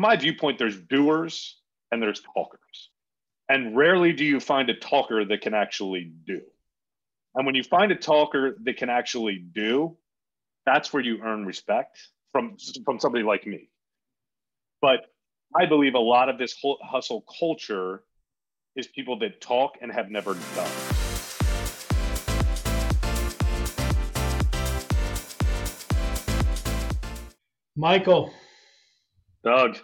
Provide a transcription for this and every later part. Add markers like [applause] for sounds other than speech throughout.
from my viewpoint, there's doers and there's talkers. And rarely do you find a talker that can actually do. And when you find a talker that can actually do, that's where you earn respect from, from somebody like me. But I believe a lot of this whole hustle culture is people that talk and have never done. Michael. Doug.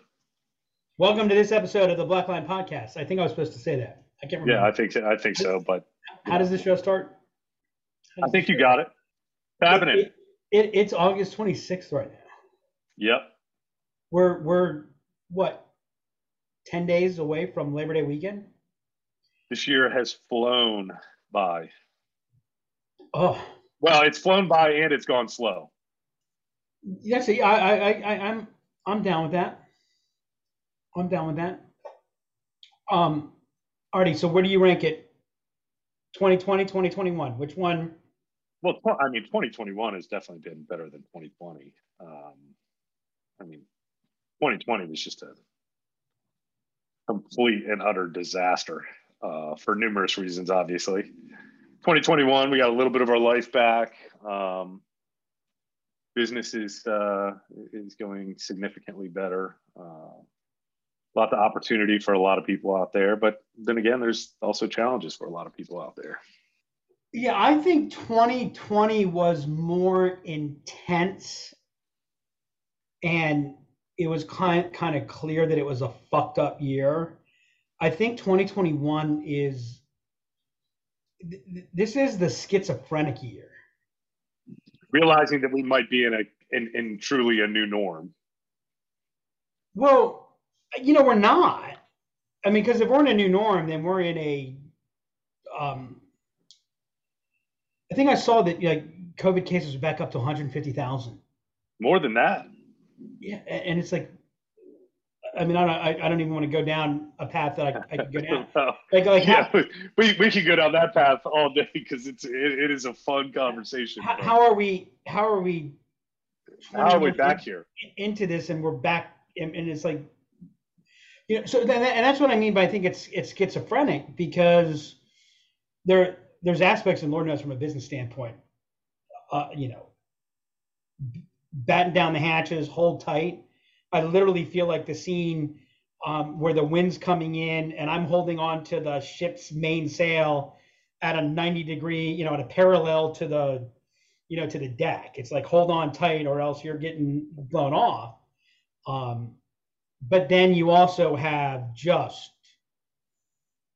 Welcome to this episode of the Blackline Podcast. I think I was supposed to say that. I can't remember. Yeah, I think so. I think so. But how does the show start? I think you got it. What's happening? It, it, it's August 26th right now. Yep. We're we're what 10 days away from Labor Day weekend? This year has flown by. Oh. Well, it's flown by and it's gone slow. Yes, I, I, I, I'm, I'm down with that. I'm down with that. Um, Artie, so where do you rank it? 2020, 2021? Which one? Well, I mean, 2021 has definitely been better than 2020. Um, I mean, 2020 was just a complete and utter disaster uh, for numerous reasons, obviously. 2021, we got a little bit of our life back. Um, business is, uh, is going significantly better. Uh, lot of opportunity for a lot of people out there, but then again, there's also challenges for a lot of people out there. Yeah, I think 2020 was more intense and it was kind kind of clear that it was a fucked up year. I think 2021 is this is the schizophrenic year. Realizing that we might be in a in, in truly a new norm. Well, you know, we're not. I mean, because if we're in a new norm, then we're in a. Um, I think I saw that like COVID cases are back up to 150,000. More than that. Yeah, and it's like, I mean, I don't, I, don't even want to go down a path that I, I could go down. [laughs] Like, like yeah, how, we, we could go down that path all day because it's it, it is a fun conversation. How, how, are we? How are we? How are we back here into this, and we're back, and, and it's like you know, so and that's what I mean by I think it's it's schizophrenic because there there's aspects, and Lord knows from a business standpoint, uh, you know, batten down the hatches, hold tight. I literally feel like the scene um, where the wind's coming in, and I'm holding on to the ship's mainsail at a 90 degree, you know, at a parallel to the, you know, to the deck. It's like hold on tight, or else you're getting blown off. Um, but then you also have just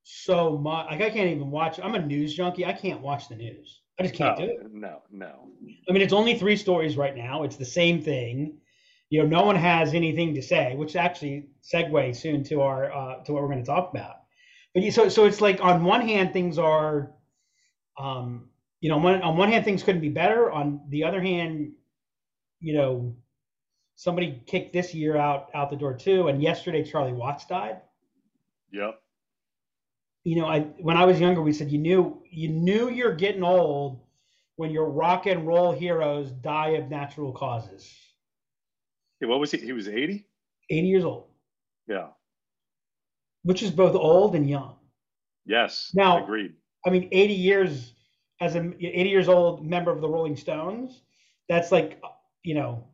so much like I can't even watch I'm a news junkie. I can't watch the news. I just can't no, do it. No, no. I mean it's only three stories right now. It's the same thing. You know, no one has anything to say, which actually segue soon to our uh, to what we're going to talk about. But so so it's like on one hand things are um you know, on, on one hand things couldn't be better. On the other hand, you know, somebody kicked this year out out the door too. And yesterday Charlie Watts died. Yep. You know, I when I was younger, we said you knew you knew you're getting old when your rock and roll heroes die of natural causes. Yeah, what was he? He was 80? 80 years old. Yeah. Which is both old and young. Yes. Now, agreed. I mean, 80 years as an 80 years old member of the Rolling Stones, that's like, you know,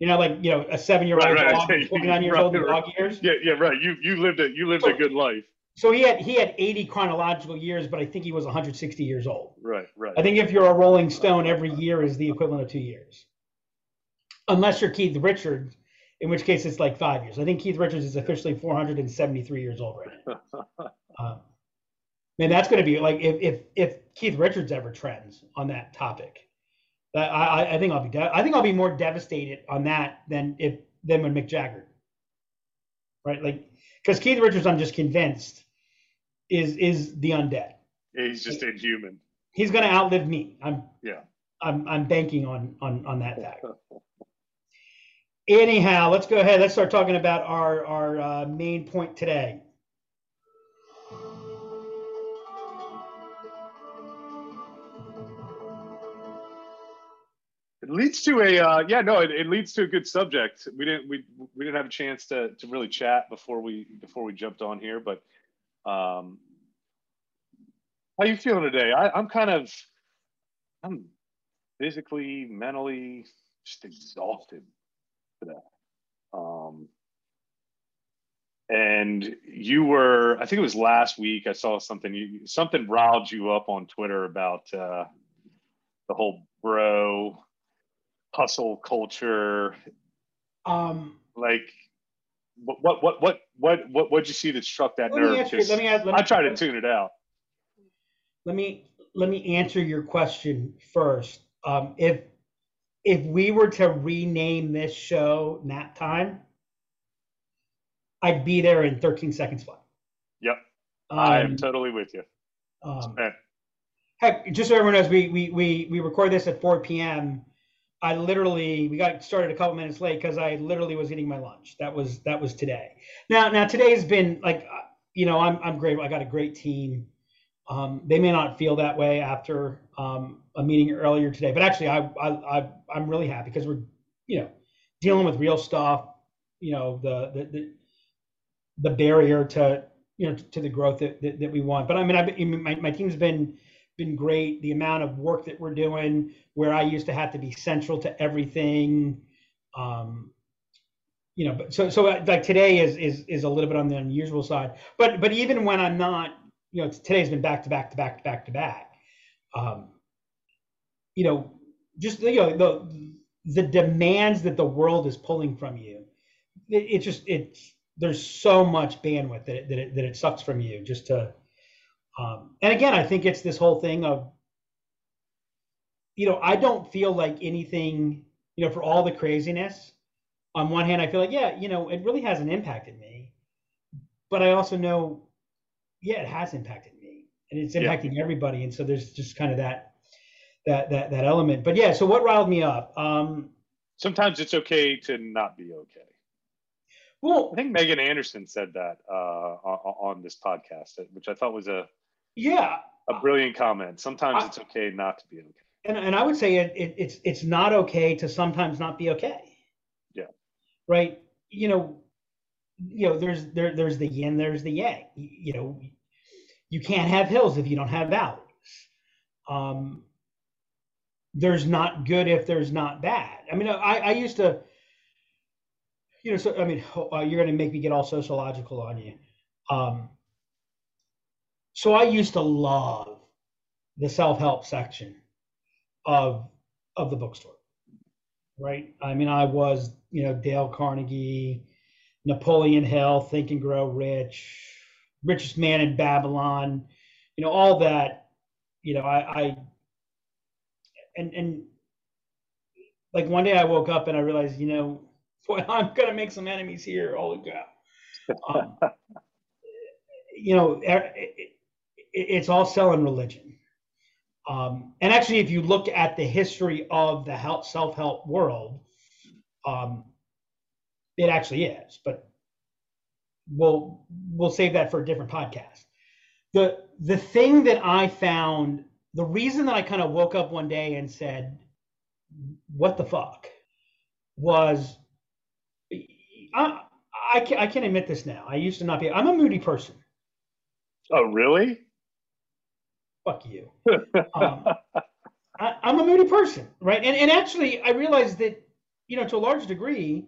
you know, like you know, a seven-year-old right, right. [laughs] 29 years right, old in dog years. Yeah, yeah, right. You you lived a you lived so, a good life. So he had he had 80 chronological years, but I think he was 160 years old. Right, right. I think if you're a Rolling Stone, every year is the equivalent of two years, unless you're Keith Richards, in which case it's like five years. I think Keith Richards is officially 473 years old right now. [laughs] Um, man, that's going to be like if if if Keith Richards ever trends on that topic I, I think I'll be de- I think I'll be more devastated on that than if than when Mick Jagger. Right, like because Keith Richards, I'm just convinced is is the undead. He's just like, inhuman. He's going to outlive me. I'm yeah. I'm I'm banking on on on that fact. Anyhow, let's go ahead. Let's start talking about our our uh, main point today. Leads to a uh, yeah no it, it, leads to a good subject. We didn't we we didn't have a chance to to really chat before we before we jumped on here but um how you feeling today? I, i'm kind of i'm physically mentally just exhausted today um and you were i think it was last week i saw something you something riled you up on twitter about uh the whole bro hustle culture? Um like what what what what what what what'd you see that struck that nerve? you, let me, let me i try to tune it out. Let me let me answer your question first. Um if if we were to rename this show nap time i'd be there in 13 seconds flat. Yep. Um, i am totally with you. um, heck just so everyone knows we we we, we record this at 4 p.m I literally we got started a couple minutes late because I literally was eating my lunch. That was that was today. Now now today's been like uh, you know I'm I'm great. I got a great team. Um, they may not feel that way after um, a meeting earlier today, but actually I I, I I'm really happy because we're you know dealing with real stuff. You know the the the, the barrier to you know to the growth that, that, that we want. But I mean I my my team's been been great. The amount of work that we're doing, where I used to have to be central to everything. Um, you know, but so so uh, like today is is is a little bit on the unusual side. But but even when I'm not, you know, today's been back to back to back to back to back. Um, you know, just you know the the demands that the world is pulling from you. It, it just it's there's so much bandwidth that it, that it, that it sucks from you just to um, and again, I think it's this whole thing of, you know, I don't feel like anything, you know, for all the craziness. On one hand, I feel like, yeah, you know, it really hasn't impacted me, but I also know, yeah, it has impacted me, and it's impacting yeah. everybody, and so there's just kind of that, that that that element. But yeah, so what riled me up? Um, Sometimes it's okay to not be okay. Well, I think Megan Anderson said that uh, on this podcast, which I thought was a yeah. A brilliant comment. Sometimes I, it's okay not to be okay. And, and I would say it, it, it's it's not okay to sometimes not be okay. Yeah. Right. You know, you know, there's there there's the yin, there's the yang. You, know, you can't have hills if you don't have valleys. Um, there's not good if there's not bad. I mean, I, I used to, you know, so I mean, uh, you're going to make me get all sociological on you. Um, so I used to love the self-help section of of the bookstore. Right? I mean, I was, you know, Dale Carnegie, Napoleon Hill, Think and Grow Rich, Richest Man in Babylon, you know, all that, you know, I, I and and like one day I woke up and I realized, you know, [laughs] boy, I'm gonna make some enemies here. Holy cow. Um, [laughs] you know, it's all selling religion. Um, and actually, if you look at the history of the help, self-help world, um, it actually is. But we'll we'll save that for a different podcast. The the thing that I found, the reason that I kind of woke up one day and said, "What the fuck," was I I can, I can admit this now. I used to not be. I'm a moody person. Oh, really? Fuck you. um, I, am a moody person, right? And and actually, I realized that you know to a large degree,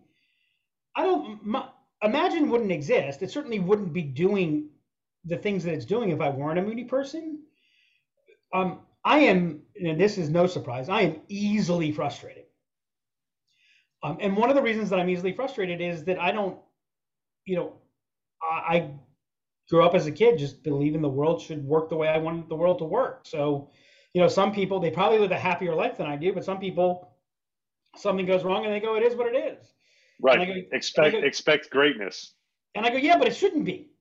I don't my, imagine wouldn't exist. It certainly wouldn't be doing the things that it's doing if I weren't a moody person. Um, I am, and this is no surprise. I am easily frustrated. Um, and one of the reasons that I'm easily frustrated is that I don't, you know, I, I grew up as a kid just believing the world should work the way I wanted the world to work. So, you know, some people they probably live a happier life than I do, but some people something goes wrong and they go, "It is what it is." Right. Go, expect go, expect greatness. And I go, "Yeah, but it shouldn't be."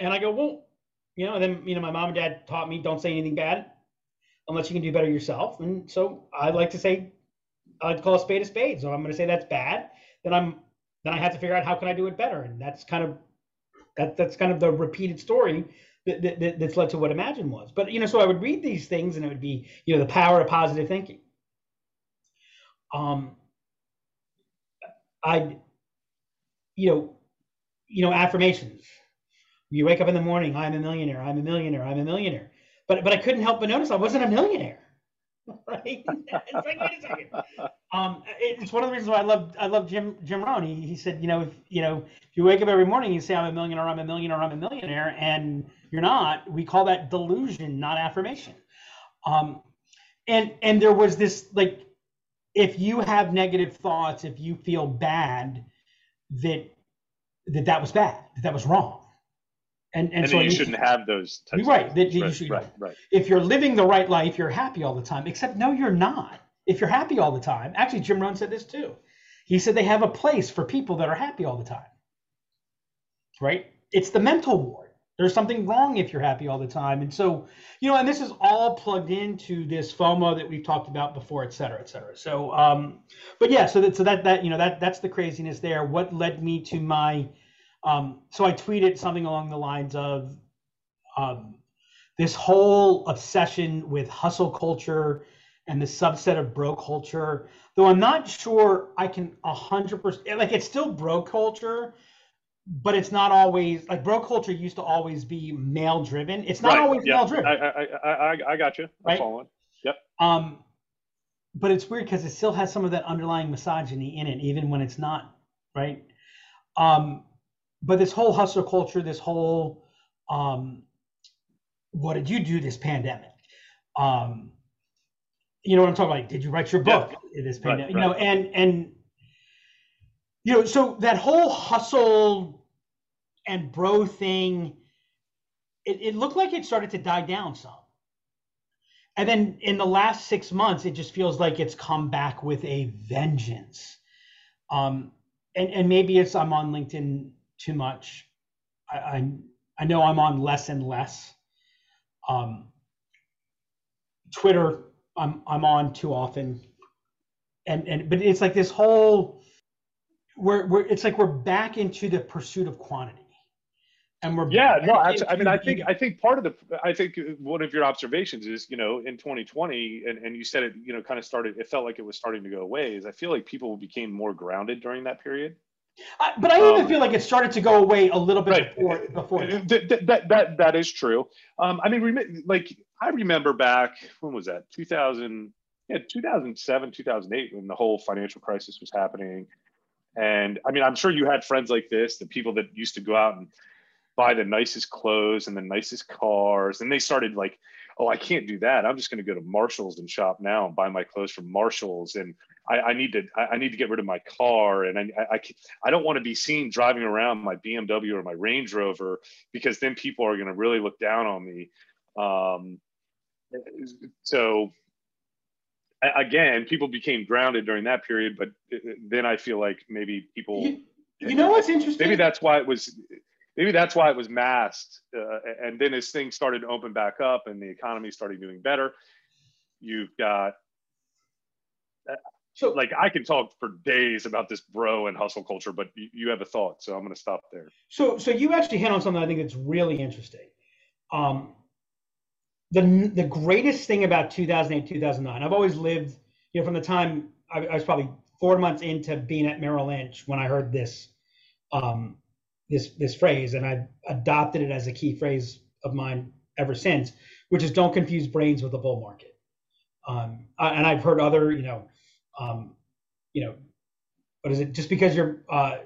And I go, "Well, you know." And then you know, my mom and dad taught me don't say anything bad unless you can do better yourself. And so I like to say, I like to call a spade a spade. So I'm going to say that's bad. Then I'm then I have to figure out how can I do it better, and that's kind of that that's kind of the repeated story that, that, that's led to what Imagine was. But you know, so I would read these things, and it would be you know the power of positive thinking. um, I, you know, you know, affirmations. You wake up in the morning, I'm a millionaire, I'm a millionaire, I'm a millionaire. But but I couldn't help but notice I wasn't a millionaire. [laughs] right? It's like, wait a second. Um, it's one of the reasons why I love I love Jim Jim Rohn. He, he said, you know, if you know, if you wake up every morning, and you say I'm a millionaire, I'm a millionaire, I'm a millionaire, and you're not. We call that delusion, not affirmation. Um, and and there was this like, if you have negative thoughts, if you feel bad, that that that was bad, that that was wrong. And, and, and so you shouldn't have those types right, that you right, should, right, right. If you're living the right life, you're happy all the time. Except no, you're not. If you're happy all the time, actually, Jim Rohn said this too. He said they have a place for people that are happy all the time. Right? It's the mental ward. There's something wrong if you're happy all the time. And so, you know, and this is all plugged into this FOMO that we've talked about before, et cetera, et cetera. So, um, but yeah, so that, so that, that, you know, that, that's the craziness there. What led me to my, um, so I tweeted something along the lines of um, this whole obsession with hustle culture and the subset of bro culture. Though I'm not sure I can hundred percent like it's still bro culture, but it's not always like bro culture used to always be male driven. It's not right. always yep. male driven. I, I I I got you. I'm right? following. Yep. Um, but it's weird because it still has some of that underlying misogyny in it, even when it's not right. Um, but this whole hustle culture, this whole um, what did you do this pandemic? Um, you know what I'm talking about? Did you write your book yeah. this pandemic? Right, you know, and and you know, so that whole hustle and bro thing, it, it looked like it started to die down some. And then in the last six months, it just feels like it's come back with a vengeance. Um, and, and maybe it's I'm on LinkedIn too much. I, I, I know I'm on less and less. Um, Twitter, I'm I'm on too often, and and but it's like this whole we're we're it's like we're back into the pursuit of quantity, and we're yeah no actually, I mean I think I think part of the I think one of your observations is you know in 2020 and and you said it you know kind of started it felt like it was starting to go away is I feel like people became more grounded during that period I, but I even um, feel like it started to go away a little bit right. before. before that. That, that, that is true. Um, I mean, like I remember back when was that? 2000, yeah, 2007, 2008, when the whole financial crisis was happening. And I mean, I'm sure you had friends like this, the people that used to go out and buy the nicest clothes and the nicest cars, and they started like oh, I can't do that. I'm just going to go to Marshalls and shop now and buy my clothes from Marshalls. And I, I need to, I, need to get rid of my car. And I, I, I don't want to be seen driving around my BMW or my Range Rover because then people are going to really look down on me. Um, so again, people became grounded during that period, but then I feel like maybe people. You, you know what's interesting? Maybe that's why it was maybe that's why it was masked. Uh, and then as things started to open back up and the economy started doing better, you've got. So, like, I can talk for days about this bro and hustle culture, but you, you have a thought, so I'm going to stop there. So, so you actually hit on something I think that's really interesting. Um, the the greatest thing about 2008, 2009, I've always lived, you know, from the time I, I was probably four months into being at Merrill Lynch when I heard this um, this this phrase, and I've adopted it as a key phrase of mine ever since, which is don't confuse brains with a bull market. Um, and I've heard other, you know, um, you know, what is it? Just because you're uh,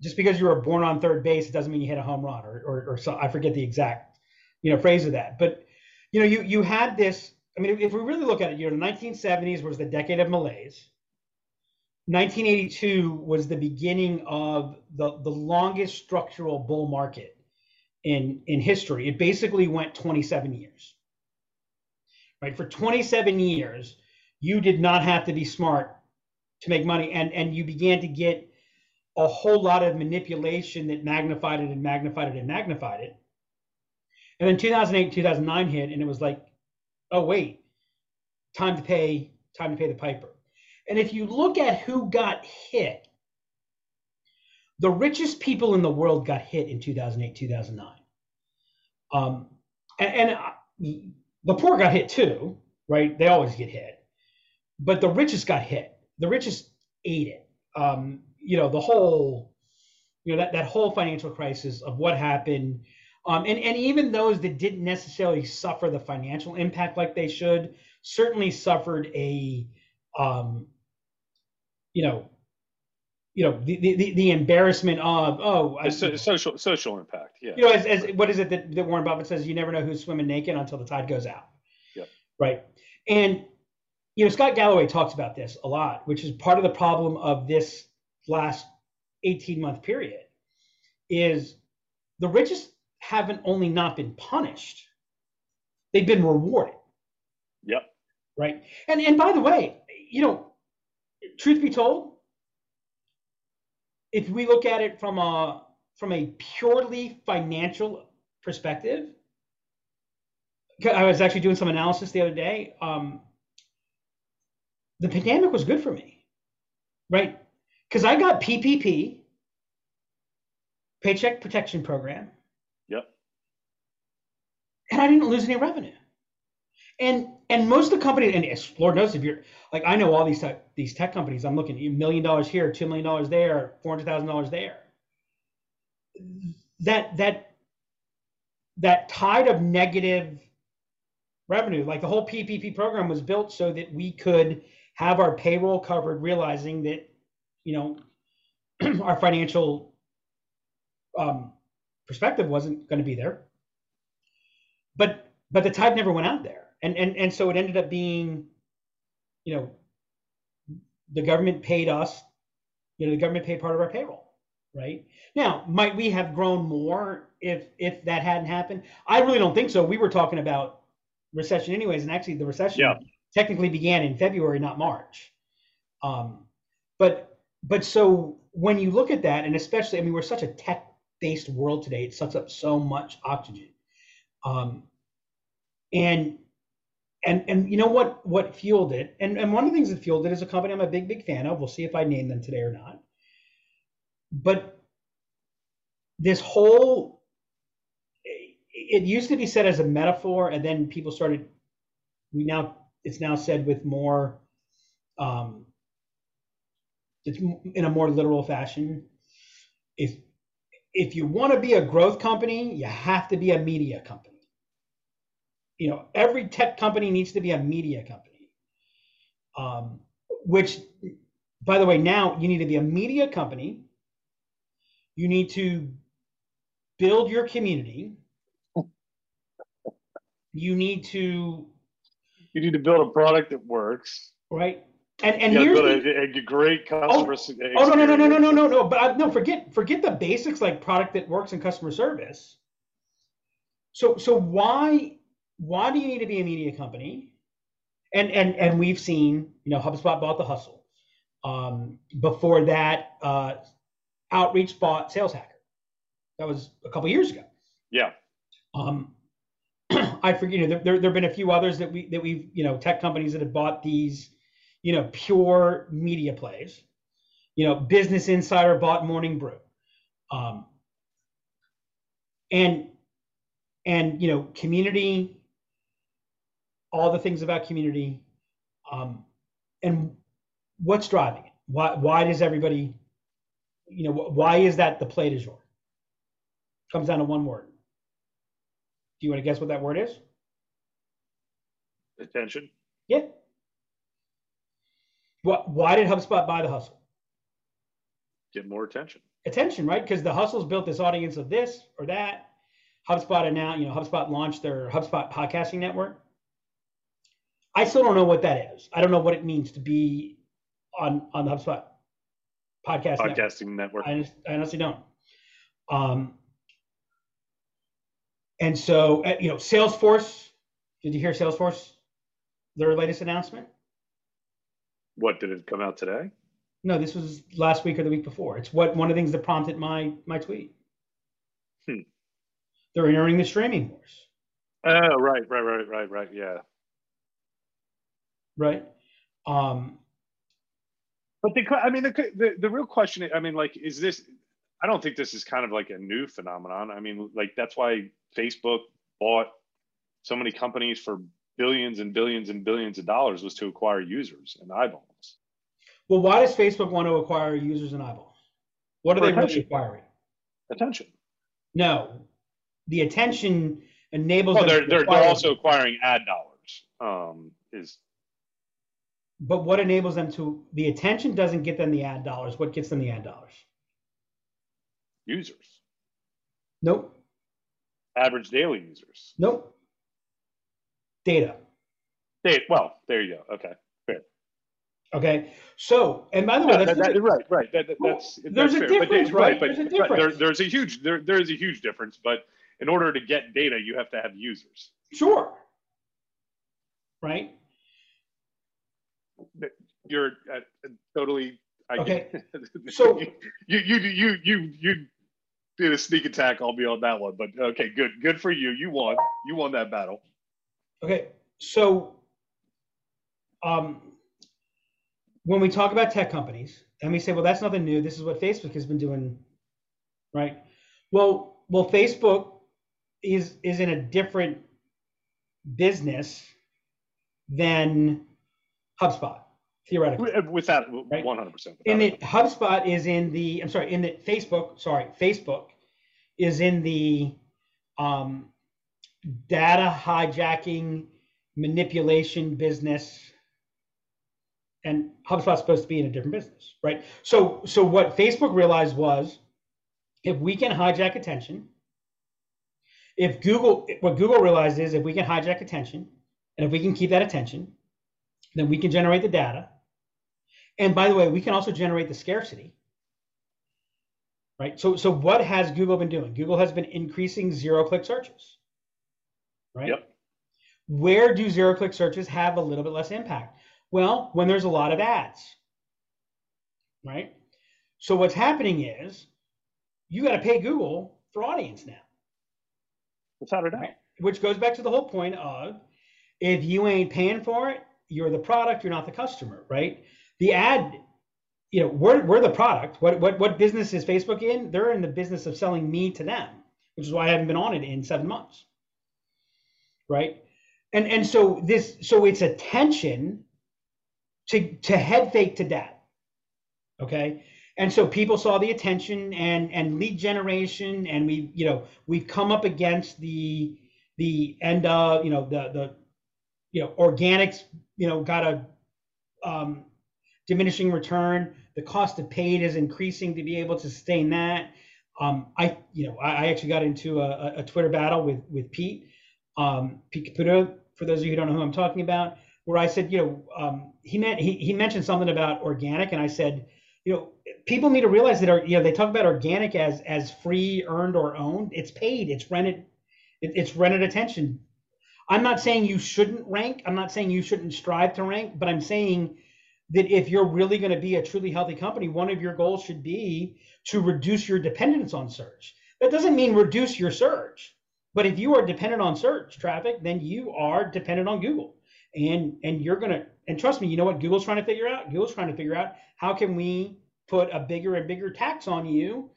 just because you were born on third base, it doesn't mean you hit a home run, or or, or so, I forget the exact, you know, phrase of that. But you know, you you had this. I mean, if, we really look at it, you know, the 1970s was the decade of malaise. 1982 was the beginning of the, the longest structural bull market in, in history. It basically went 27 years. Right? For 27 years, you did not have to be smart to make money. And, and you began to get a whole lot of manipulation that magnified it and magnified it and magnified it. And then 2008, 2009 hit, and it was like, oh, wait, time to pay, time to pay the piper. And if you look at who got hit, the richest people in the world got hit in 2008, 2009. Um, and, and uh, the poor got hit too, right? They always get hit. But the richest got hit. the richest ate it. Um, you know, the whole, you know, that, that whole financial crisis of what happened. Um, and, and even those that didn't necessarily suffer the financial impact like they should certainly suffered a, um, you know, you know the, the, the embarrassment of oh I, social social impact yeah you know as, as what is it that, that Warren Buffett says you never know who's swimming naked until the tide goes out yeah right and you know Scott Galloway talks about this a lot which is part of the problem of this last 18 month period is the richest haven't only not been punished they've been rewarded yep right and and by the way you know truth be told if we look at it from a from a purely financial perspective, I was actually doing some analysis the other day. Um, the pandemic was good for me, right? Because I got PPP, Paycheck Protection Program. Yep. And I didn't lose any revenue. And and most of the companies, and Lord knows if you're like I know all these tech, these tech companies. I'm looking a million dollars here, two million dollars there, four hundred thousand dollars there. That that that tide of negative revenue, like the whole PPP program was built so that we could have our payroll covered, realizing that you know [clears throat] our financial um, perspective wasn't going to be there. But but the tide never went out there and and and so it ended up being, you know, the government paid us, you know, the government paid part of our payroll, right? Now, might we have grown more if if that hadn't happened? I really don't think so. We were talking about recession anyways, and actually the recession yeah. Technically began in February, not March. Um, but but so when you look at that, and especially, I mean, we're such a tech-based world today; it sucks up so much oxygen. Um, and and and you know what what fueled it and and one of the things that fueled it is a company i'm a big big fan of we'll see if i name them today or not but this whole it used to be said as a metaphor and then people started we now it's now said with more um it's in a more literal fashion if if you want to be a growth company you have to be a media company you know, every tech company needs to be a media company. Um, which, by the way, now you need to be a media company. You need to build your community. You need to you need to build a product that works. Right. And and here's the, a, great customer. Oh, oh no no no no no no no! But uh, no, forget forget the basics like product that works and customer service. So so why why do you need to be a media company? And and and we've seen you know HubSpot bought the Hustle. Um, before that, uh, Outreach bought Sales Hacker. That was a couple years ago. Yeah. Um, I forget. You know, there there have been a few others that we that we've you know tech companies that have bought these, you know, pure media plays. You know, Business Insider bought Morning Brew. Um, and and you know, community all the things about community, um, and what's driving it. Why why does everybody, you know, why is that the play du jour? Comes down to one word. Do you want to guess what that word is? Attention. Yeah. What? Why did HubSpot buy the hustle? Get more attention. Attention, right? Because the hustle's built this audience of this or that. HubSpot and now, you know, HubSpot launched their HubSpot podcasting network. I still don't know what that is. I don't know what it means to be on on the HubSpot podcast podcasting network. network. I, I, honestly don't. Um, and so uh, you know, Salesforce. Did you hear Salesforce? Their latest announcement. What did it come out today? No, this was last week or the week before. It's what one of the things that prompted my my tweet. Hmm. They're entering the streaming wars. Oh, right, right, right, right, right. Yeah right? Um, but the, I mean, the, the, the real question, I mean, like, is this? I don't think this is kind of like a new phenomenon. I mean, like that's why Facebook bought so many companies for billions and billions and billions of dollars was to acquire users and eyeballs. Well, why does Facebook want to acquire users and eyeballs? What are For they really acquiring? Attention. No, the attention enables. Well, them they're to they're, they're also acquiring ad dollars. Um, is But what enables them to? The attention doesn't get them the ad dollars. What gets them the ad dollars? users, Nope. Average daily users. Nope. Data. Data. well, there you go. Okay. Fair. Okay. So, and by the way, Yeah, that's that- that- right, right. That, that's there's that's a fair. But they- difference, right? But, There's a but there, there's a huge there there is a huge difference. But in order to get data, you have to have users. sure. Right. You're uh, totally. I Okay, get- [laughs] so- you you you you you did a sneak attack on me on that one, but okay, good good for you. You won. You won that battle. Okay. So, um, when we talk about tech companies and we say, well, that's nothing new. This is what Facebook has been doing, right? Well, well, Facebook is is in a different business than HubSpot, theoretically. Wi- Without one hundred percent. in that HubSpot is in the I'm sorry, in the Facebook, sorry, Facebook is in the um, data hijacking manipulation business, and HubSpot's supposed to be in a different business, right? So so what Facebook realized was if we can hijack attention, if Google what Google realized is if we can hijack attention, and if we can keep that attention, then we can generate the data. And by the way, we can also generate the scarcity. Right? So so what has Google been doing? Google has been increasing zero click searches. Right? Yep. Where do zero click searches have a little bit less impact? Well, when there's a lot of ads. Right? So what's happening is you got to pay Google for audience now Without a doubt. Right. which goes back to the whole point of if you ain't paying for it, you're the product, you're not the customer, right? The ad, you know, we're, we're the product. What, what, what business is Facebook in? They're in the business of selling me to them, which is why I haven't been on it in seven months, right? And, and so this, so it's attention to, to head fake to death, okay? And so people saw the attention and, and lead generation, and we, you know, we've come up against the, the end of, you know, the, the, you know, organics, you know, got a um, diminishing return. The cost of paid is increasing to be able to sustain that. Um, I, you know, I, I actually got into a, a Twitter battle with with Pete, um, Pete Caputa, for those of you who don't know who I'm talking about, where I said, you know, um, he meant he, he mentioned something about organic, and I said, you know, people need to realize that, our, you know, they talk about organic as as free, earned, or owned. It's paid. It's rented. It, it's rented attention. I'm not saying you shouldn't rank. I'm not saying you shouldn't strive to rank, but I'm saying that if you're really going to be a truly healthy company, one of your goals should be to reduce your dependence on search. That doesn't mean reduce your search, but if you are dependent on search traffic, then you are dependent on Google. And and you're to and trust me, you know what Google's trying to figure out? Google's trying to figure out how can we put a bigger and bigger tax on you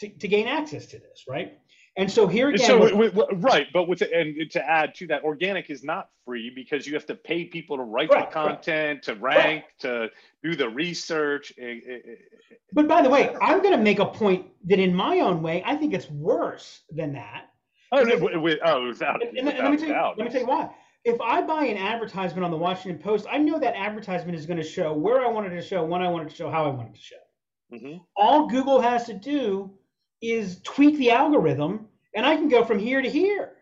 to, to gain access to this, right? And so here again, so with- wi- wi- right, but with and to add to that, organic is not free because you have to pay people to write Correct, the content, to rank, to do the research. But by the way, I'm going to make a point that in my own way, I think it's worse than that. Oh, Because- no, wi- wi- oh, without, And, and let me tell you, doubt. let me tell you why. If I buy an advertisement on the Washington Post, I know that advertisement is going to show where I wanted to show, when I wanted to show, how I wanted to show. Mhm. All Google has to do is tweak the algorithm, and I can go from here to here.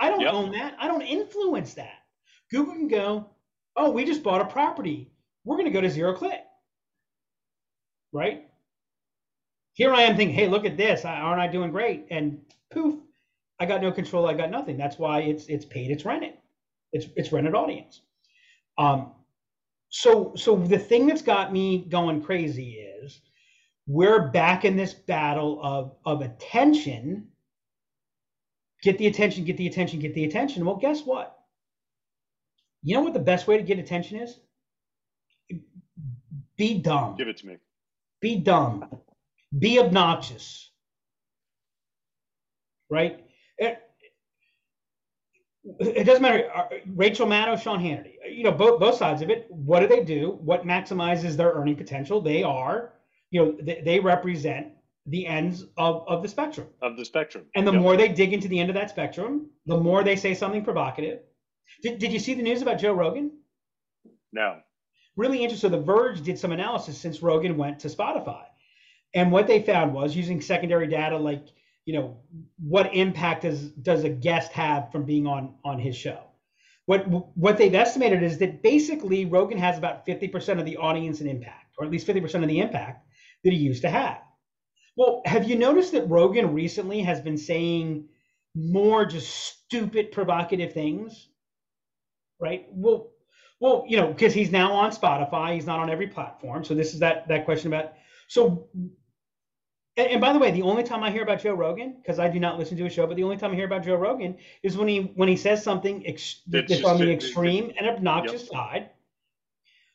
I don't Yep. own that. I don't influence that. Google can go, oh, we just bought a property. We're going to go to zero click. Right? Here I am thinking, hey, look at this. Aren't I doing great? And poof, I got no control. I got nothing. That's why it's it's paid. It's rented. It's it's rented audience. Um, so so the thing that's got me going crazy is we're back in this battle of of attention. Get the attention. Get the attention. Get the attention. Well, guess what? You know what the best way to get attention is? Be dumb. Give it to me. Be dumb. Be obnoxious. Right? Eh, it doesn't matter. uh, Rachel Maddow, Sean Hannity, you know, both both sides of it. What do they do? What maximizes their earning potential? They are, you know, they, they represent the ends of, of the spectrum. Of the spectrum. And the Yep. more they dig into the end of that spectrum, the more they say something provocative. Did, did you see the news about Joe Rogan? No. Really interesting. So The Verge did some analysis since Rogan went to Spotify. And what they found was using secondary data like, you know, what impact does does a guest have from being on on his show? What what they've estimated is that basically Rogan has about 50% of the audience and impact, or at least 50% of the impact that he used to have. Well, have you noticed that Rogan recently has been saying more just stupid provocative things? Right? Well, well, you know, because he's now on Spotify, he's not on every platform. So this is that that question about so and, and by the way, the only time I hear about Joe Rogan, because I do not listen to a show, but the only time I hear about Joe Rogan is when he when he says something ex- that's on the it- it- extreme and obnoxious side,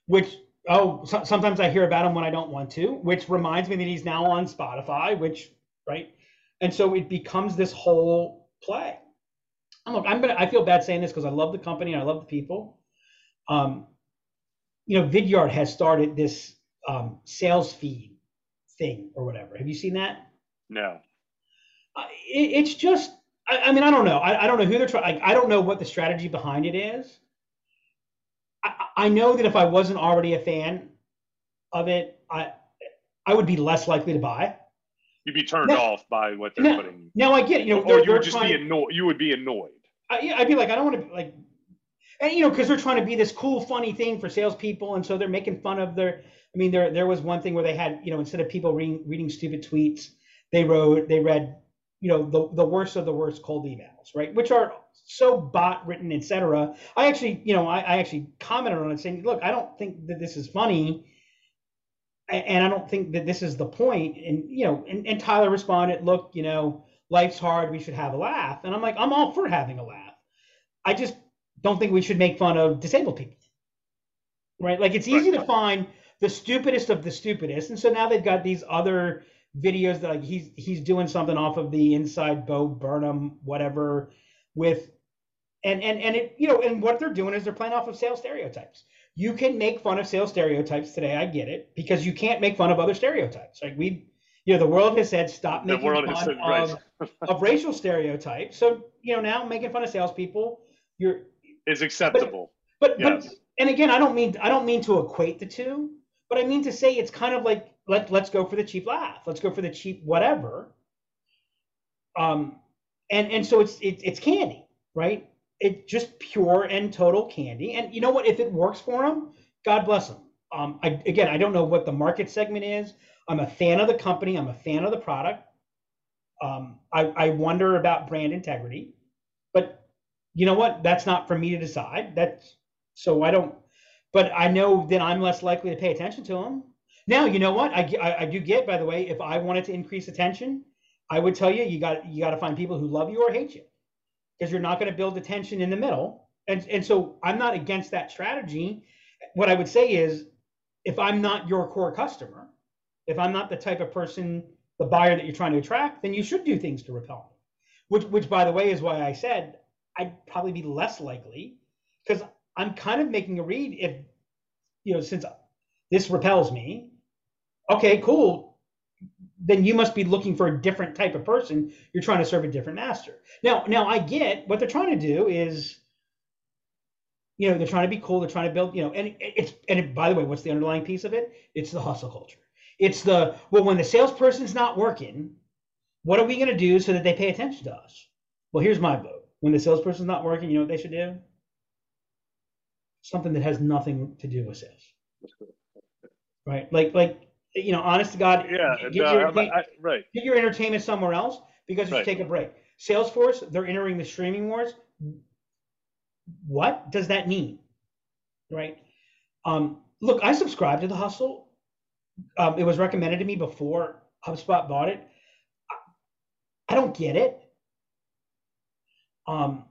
which oh so, sometimes I hear about him when I don't want to, which reminds me that he's now on Spotify, which right, and so it becomes this whole play. And look, I'm gonna I feel bad saying this because I love the company and I love the people. Um, you know, Vidyard has started this um, sales feed thing or whatever. Have you seen that? No. Uh, it, it's just, I, I mean, I don't know. I, I don't know who they're trying. Like, I don't know what the strategy behind it is. I, I know that if I wasn't already a fan of it, I I would be less likely to buy. You'd be turned No. off by what they're No. putting. Now I get, you know, or you would just trying, be annoyed. You would be annoyed. I, yeah, I'd be like, I don't want to like, and you know, because they're trying to be this cool, funny thing for salespeople, and so they're making fun of their. I mean, there there was one thing where they had, you know, instead of people reading reading stupid tweets, they wrote they read, you know, the the worst of the worst cold emails, right, which are so bot written, etc. I actually, you know, I, I actually commented on it saying, look, I don't think that this is funny. And I don't think that this is the point. And you know, and, and Tyler responded, "Look, you know, life's hard. We should have a laugh." And I'm like, I'm all for having a laugh. I just don't think we should make fun of disabled people. Right? Like it's easy to find the stupidest of the stupidest. And so now they've got these other videos that like he's he's doing something off of the inside Bo Burnham, whatever, with and and and it you know, and what they're doing is they're playing off of sales stereotypes. You can make fun of sales stereotypes today, I get it, because you can't make fun of other stereotypes. Like we you know, the world has said stop making fun said, of right. of racial stereotypes. So you know now making fun of salespeople, you're Is acceptable. but Yes. but and again I don't mean I don't mean to equate the two, but I mean to say it's kind of like let let's go for the cheap laugh, let's go for the cheap whatever. Um, and and so it's it, it's candy, right? It's just pure and total candy. And you know what? If it works for them, God bless them. Um, I, again, I don't know what the market segment is. I'm a fan of the company. I'm a fan of the product. Um, I, I wonder about brand integrity, but you know what? That's not for me to decide. That's so I don't. But I know that I'm less likely to pay attention to them. Now, you know what? I, I, I do get. By the way, if I wanted to increase attention, I would tell you you got you got to find people who love you or hate you, because you're not going to build attention in the middle. And and so I'm not against that strategy. What I would say is, if I'm not your core customer, if I'm not the type of person, the buyer that you're trying to attract, then you should do things to repel me. Which, which by the way, is why I said I'd probably be less likely, because I'm kind of making a read. If you know, since this repels me, okay, cool. Then you must be looking for a different type of person. You're trying to serve a different master. Now, now I get what they're trying to do is, you know, they're trying to be cool. They're trying to build, you know, and it's and it, by the way, what's the underlying piece of it? It's the hustle culture. It's the well, when the salesperson's not working, what are we going to do so that they pay attention to us? Well, here's my vote. When the salesperson's not working, you know what they should do? Something that has nothing to do with sales, right? Like, like you know, honest to God, Yeah. get, no, your, I- I- right. get your entertainment somewhere else because you Right. should take a break. Salesforce, they're entering the streaming wars. What does that mean? Right? Um, look, I subscribe to the hustle. Um, it was recommended to me before HubSpot bought it. I, I don't get it. Um,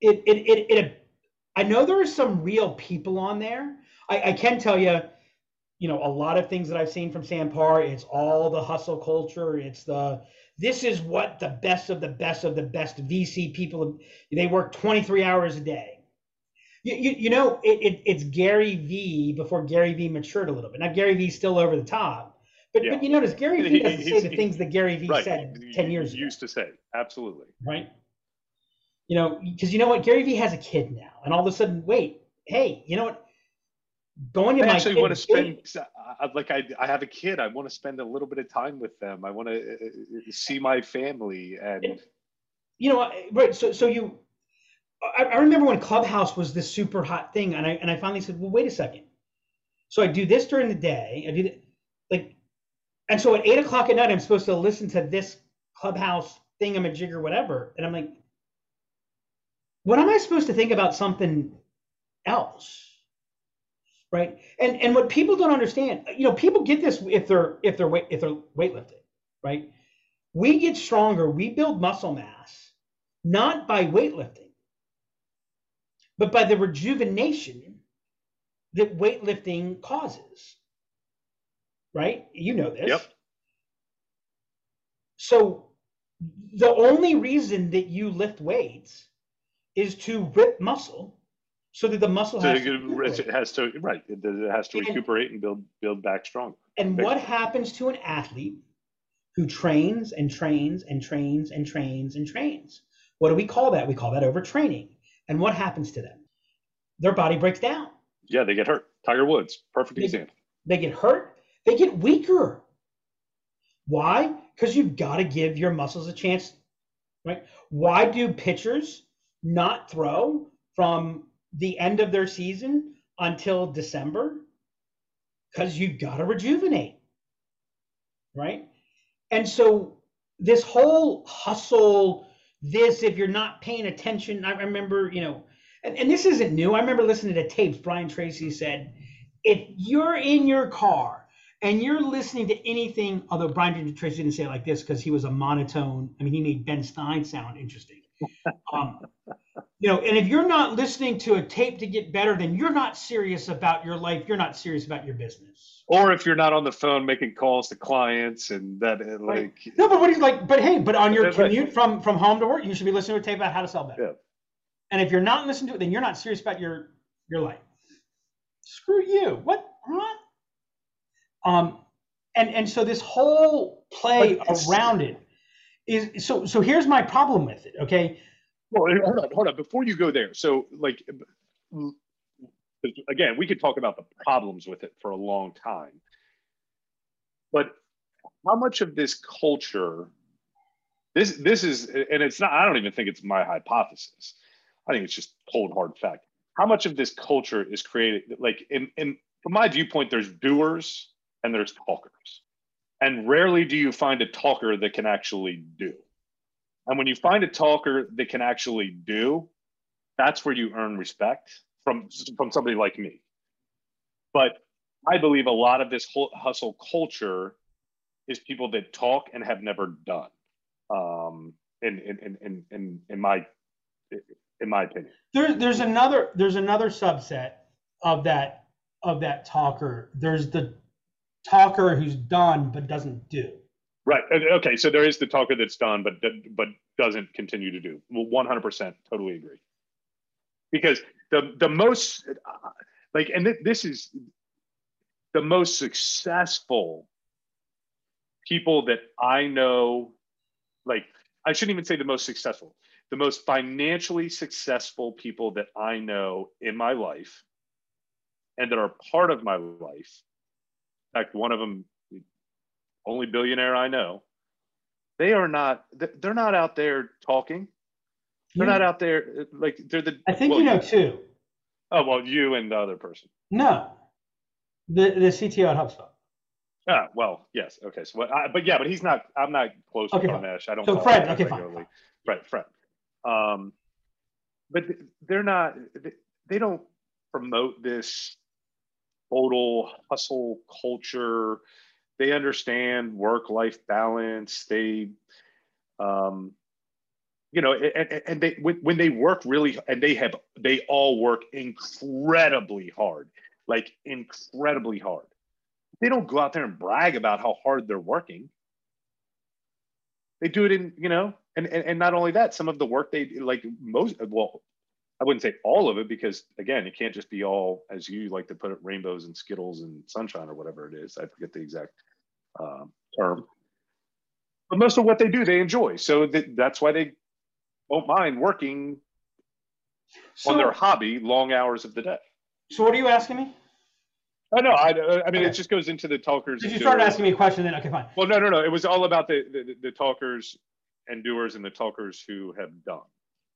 it, it, it, it, I know there are some real people on there. I, I can tell you, you know, a lot of things that I've seen from Sam Parr, it's all the hustle culture. It's the this is what the best of the best of the best VC people they work 23 hours a day. You, you, you know, it, it, it's Gary V before Gary V matured a little bit. Now Gary V's still over the top, but yeah. but you notice Gary Vee doesn't say the things that Gary Vee right. said 10 years ago. Used to say, absolutely. Right. You know, because you know what, Gary Vee has a kid now, and all of a sudden, wait, hey, you know what? Going to I actually want to spend like I, I have a kid. I want to spend a little bit of time with them. I want to uh, uh, see my family and you know right so so you I, I remember when clubhouse was this super hot thing and i and i finally said well wait a second. So i do this during the day. I do the, like and so at eight o'clock at night i'm supposed to listen to this clubhouse thing i'm a jigger whatever and i'm like what am i supposed to think about something else right? And and what people don't understand, you know, people get this if they're if they're weight if they're weightlifting, right? We get stronger, we build muscle mass, not by weightlifting, but by the rejuvenation that weightlifting causes. Right? You know this. Yep. So the only reason that you lift weights is to rip muscle so that the muscle so has, to it has to right it has to and, recuperate and build build back strong. And what happens to an athlete who trains and trains and trains and trains and trains? What do we call that? We call that overtraining. And what happens to them? Their body breaks down. Yeah they get hurt. Tiger woods perfect they, example. they get hurt. They get weaker. Why? Because you've got to give your muscles a chance right? Why do pitchers not throw from the end of their season until December because you've got to rejuvenate. Right. And so this whole hustle, this, if you're not paying attention, I remember, you know, and, and this isn't new. I remember listening to tapes. Brian Tracy said, if you're in your car and you're listening to anything, although Brian Tracy didn't say it like this because he was a monotone. I mean, he made Ben Stein sound interesting. Um, you know, and if you're not listening to a tape to get better, then you're not serious about your life. You're not serious about your business. Or if you're not on the phone making calls to clients and that, uh, like, right. no, but what he's like, but hey, but on your commute right. from from home to work, you should be listening to a tape about how to sell better. Yeah. And if you're not listening to it, then you're not serious about your your life. Screw you. What? What? Um, and and so this whole play around it is so so. Here's my problem with it. Okay well, hold on, hold on. Before you go there, so like, again, we could talk about the problems with it for a long time, but how much of this culture, this this is, and it's not. I don't even think it's my hypothesis. I think it's just cold hard fact. How much of this culture is created? Like, in, in from my viewpoint, there's doers and there's talkers, and rarely do you find a talker that can actually do. And when you find a talker that can actually do, that's where you earn respect from from somebody like me. But I believe a lot of this hustle culture is people that talk and have never done. Um, in in in in in my in my opinion. There, there's another there's another subset of that of that talker. There's the talker who's done but doesn't do. Right. Okay. So there is the talker that's done, but but doesn't continue to do. Well, One hundred percent, totally agree. Because the the most uh, like, and th- this is the most successful people that I know. Like, I shouldn't even say the most successful. The most financially successful people that I know in my life, and that are part of my life. In fact, one of them only billionaire I know, they are not they're not out there talking. They're you, not out there like they're the I think well, you know two. Oh well you and the other person. No. The the CTO at HubSpot. Ah, well, yes. Okay. So, I, but yeah, but he's not. I'm not close okay, with Dharmesh. I don't. So Fred. Okay, regularly. fine. Right, Fred. Um, but they're not. They don't promote this total hustle culture they understand work life balance. They, um, you know, and, and they when they work really, and they have they all work incredibly hard, like incredibly hard. they don't go out there and brag about how hard they're working. They do it in, you know, and, and, and not only that, some of the work they like most, well, I wouldn't say all of it because again, it can't just be all as you like to put it, rainbows and skittles and sunshine or whatever it is. I forget the exact um, term. But most of what they do, they enjoy. So that, that's why they don't mind working so, on their hobby long hours of the day. So what are you asking me? Oh no, I, I mean okay. it just goes into the talkers. Did you start asking me a question then? Okay, fine. Well, no, no, no. It was all about the, the the talkers and doers and the talkers who have done.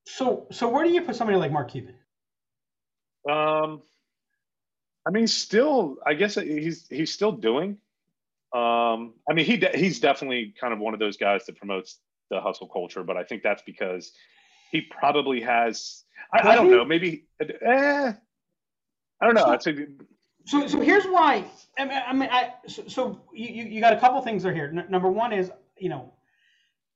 So, so where do you put somebody like Mark Cuban? Um, I mean, still, I guess he's he's still doing. Um, I mean, he de- he's definitely kind of one of those guys that promotes the hustle culture, but I think that's because he probably has. I, I don't know. Maybe. Eh, I don't know. So, I'd say so, so here's why. I mean, I, mean, I so, so you, you got a couple things are here. N- number one is, you know,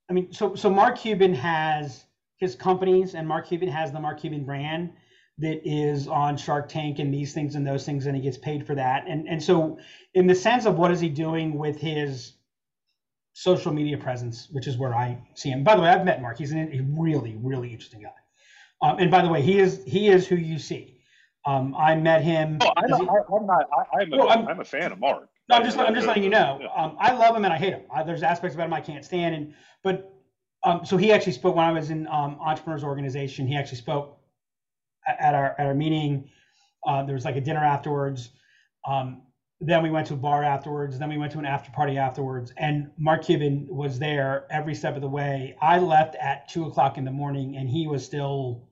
I mean, so so Mark Cuban has his companies, and Mark Cuban has the Mark Cuban brand that is on Shark Tank and these things and those things, and he gets paid for that. And and so, in the sense of what is he doing with his social media presence, which is where I see him. By the way, I've met Mark. He's a really, really interesting guy. Um, and by the way, he is he is who you see. Um, I met him. Oh, I'm, he, I'm not. I, am a, well, I'm, I'm, a fan of Mark. No, I'm just. I'm just letting you know. Um, I love him and I hate him. I, there's aspects about him I can't stand. And but um, so he actually spoke when I was in um, entrepreneurs organization. He actually spoke at our at our meeting. Uh, there was like a dinner afterwards. Um, then we went to a bar afterwards. Then we went to an after party afterwards. And Mark Cuban was there every step of the way. I left at two o'clock in the morning, and he was still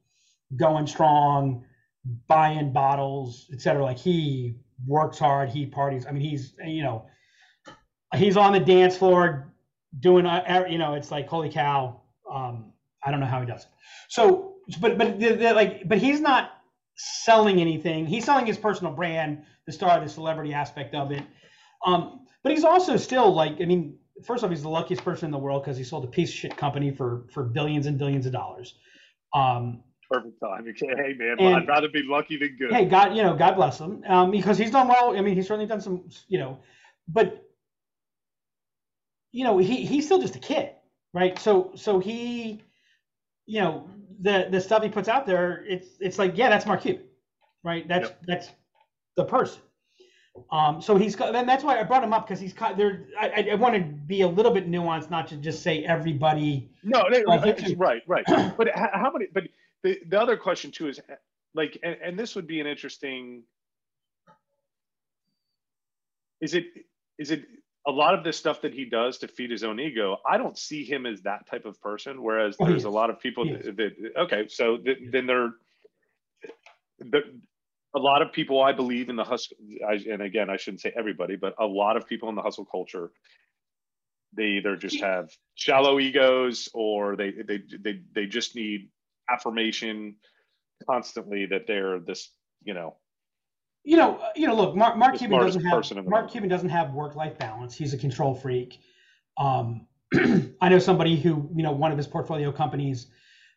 going strong buying bottles, etc. Like he works hard, he parties. I mean, he's you know, he's on the dance floor doing uh, you know, it's like holy cow. Um, I don't know how he does it. So, but but the, the, like, but he's not selling anything. He's selling his personal brand, the star, the celebrity aspect of it. Um, but he's also still like, I mean, first off, he's the luckiest person in the world because he sold a piece of shit company for for billions and billions of dollars. Um, perfect time. Okay, [laughs] hey man, and, I'd rather be lucky than good. Hey, God, you know, God bless him, um, because he's done well. I mean, he's certainly done some, you know, but you know, he he's still just a kid, right? So so he, you know, the the stuff he puts out there, it's it's like, yeah, that's Mark Cuban, right? That's yep. that's the person. Um, so he's got, and that's why I brought him up because he's there. I, I want to be a little bit nuanced, not to just say everybody. No, right, right. [clears throat] but how many? But the, the other question too is like and, and this would be an interesting is it is it a lot of this stuff that he does to feed his own ego i don't see him as that type of person whereas oh, there's a lot of people that, that, okay so th- then they're the, a lot of people i believe in the hustle I, and again i shouldn't say everybody but a lot of people in the hustle culture they either just have shallow egos or they they they, they just need affirmation constantly that they're this, you know. You know, you know. Look, Mark, Mark Cuban doesn't have Mark Cuban doesn't have work-life balance. He's a control freak. Um, [clears throat] I know somebody who, you know, one of his portfolio companies,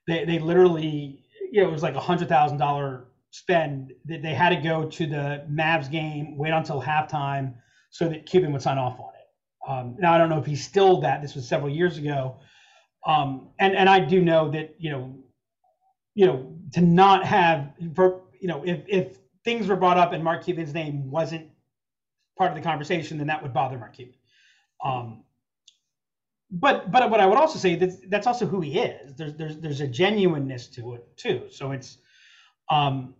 they they literally, you know, it was like a hundred thousand dollar spend. That they had to go to the Mavs game, wait until halftime, so that Cuban would sign off on it. Um, now I don't know if he's still that. This was several years ago, um, and and I do know that you know you know, to not have for you know, if if things were brought up and Mark Cuban's name wasn't part of the conversation, then that would bother Mark Cuban. Um, but but what I would also say that that's also who he is. There's there's there's a genuineness to it too. So it's um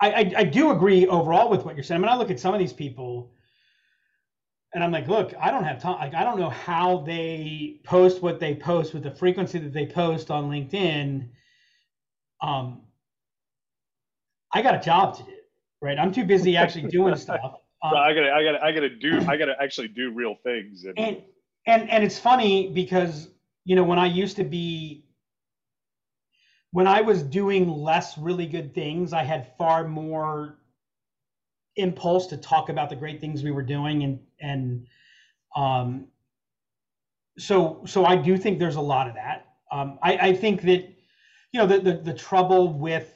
I, I, I do agree overall with what you're saying. I mean, I look at some of these people and I'm like, look, I don't have time. Like, I don't know how they post what they post with the frequency that they post on LinkedIn um, I got a job to do, right? I'm too busy actually doing [laughs] stuff. Um, I gotta, I gotta, I gotta do, [clears throat] I gotta actually do real things. And, and and and it's funny because you know when I used to be, when I was doing less really good things, I had far more impulse to talk about the great things we were doing and and um so so I do think there's a lot of that. Um, I, I think that you know the, the, the trouble with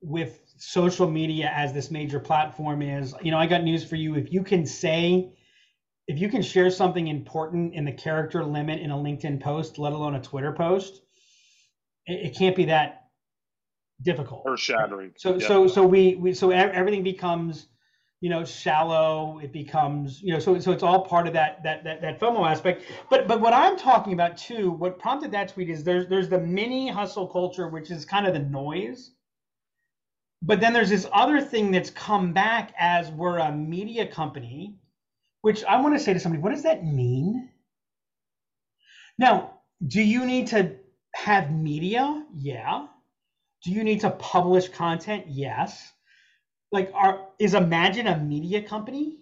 with social media as this major platform is, you know, I got news for you. If you can say, if you can share something important in the character limit in a LinkedIn post, let alone a Twitter post, it, it can't be that difficult. Earth shattering. So, yeah. so, so we, we, so everything becomes, you know, shallow. It becomes, you know, so, so it's all part of that, that, that, that FOMO aspect. But, but what I'm talking about too, what prompted that tweet is there's, there's the mini hustle culture, which is kind of the noise but then there's this other thing that's come back as we're a media company, which I want to say to somebody, what does that mean? Now, do you need to have media? Yeah. Do you need to publish content? Yes. Like, are is Imagine a media company?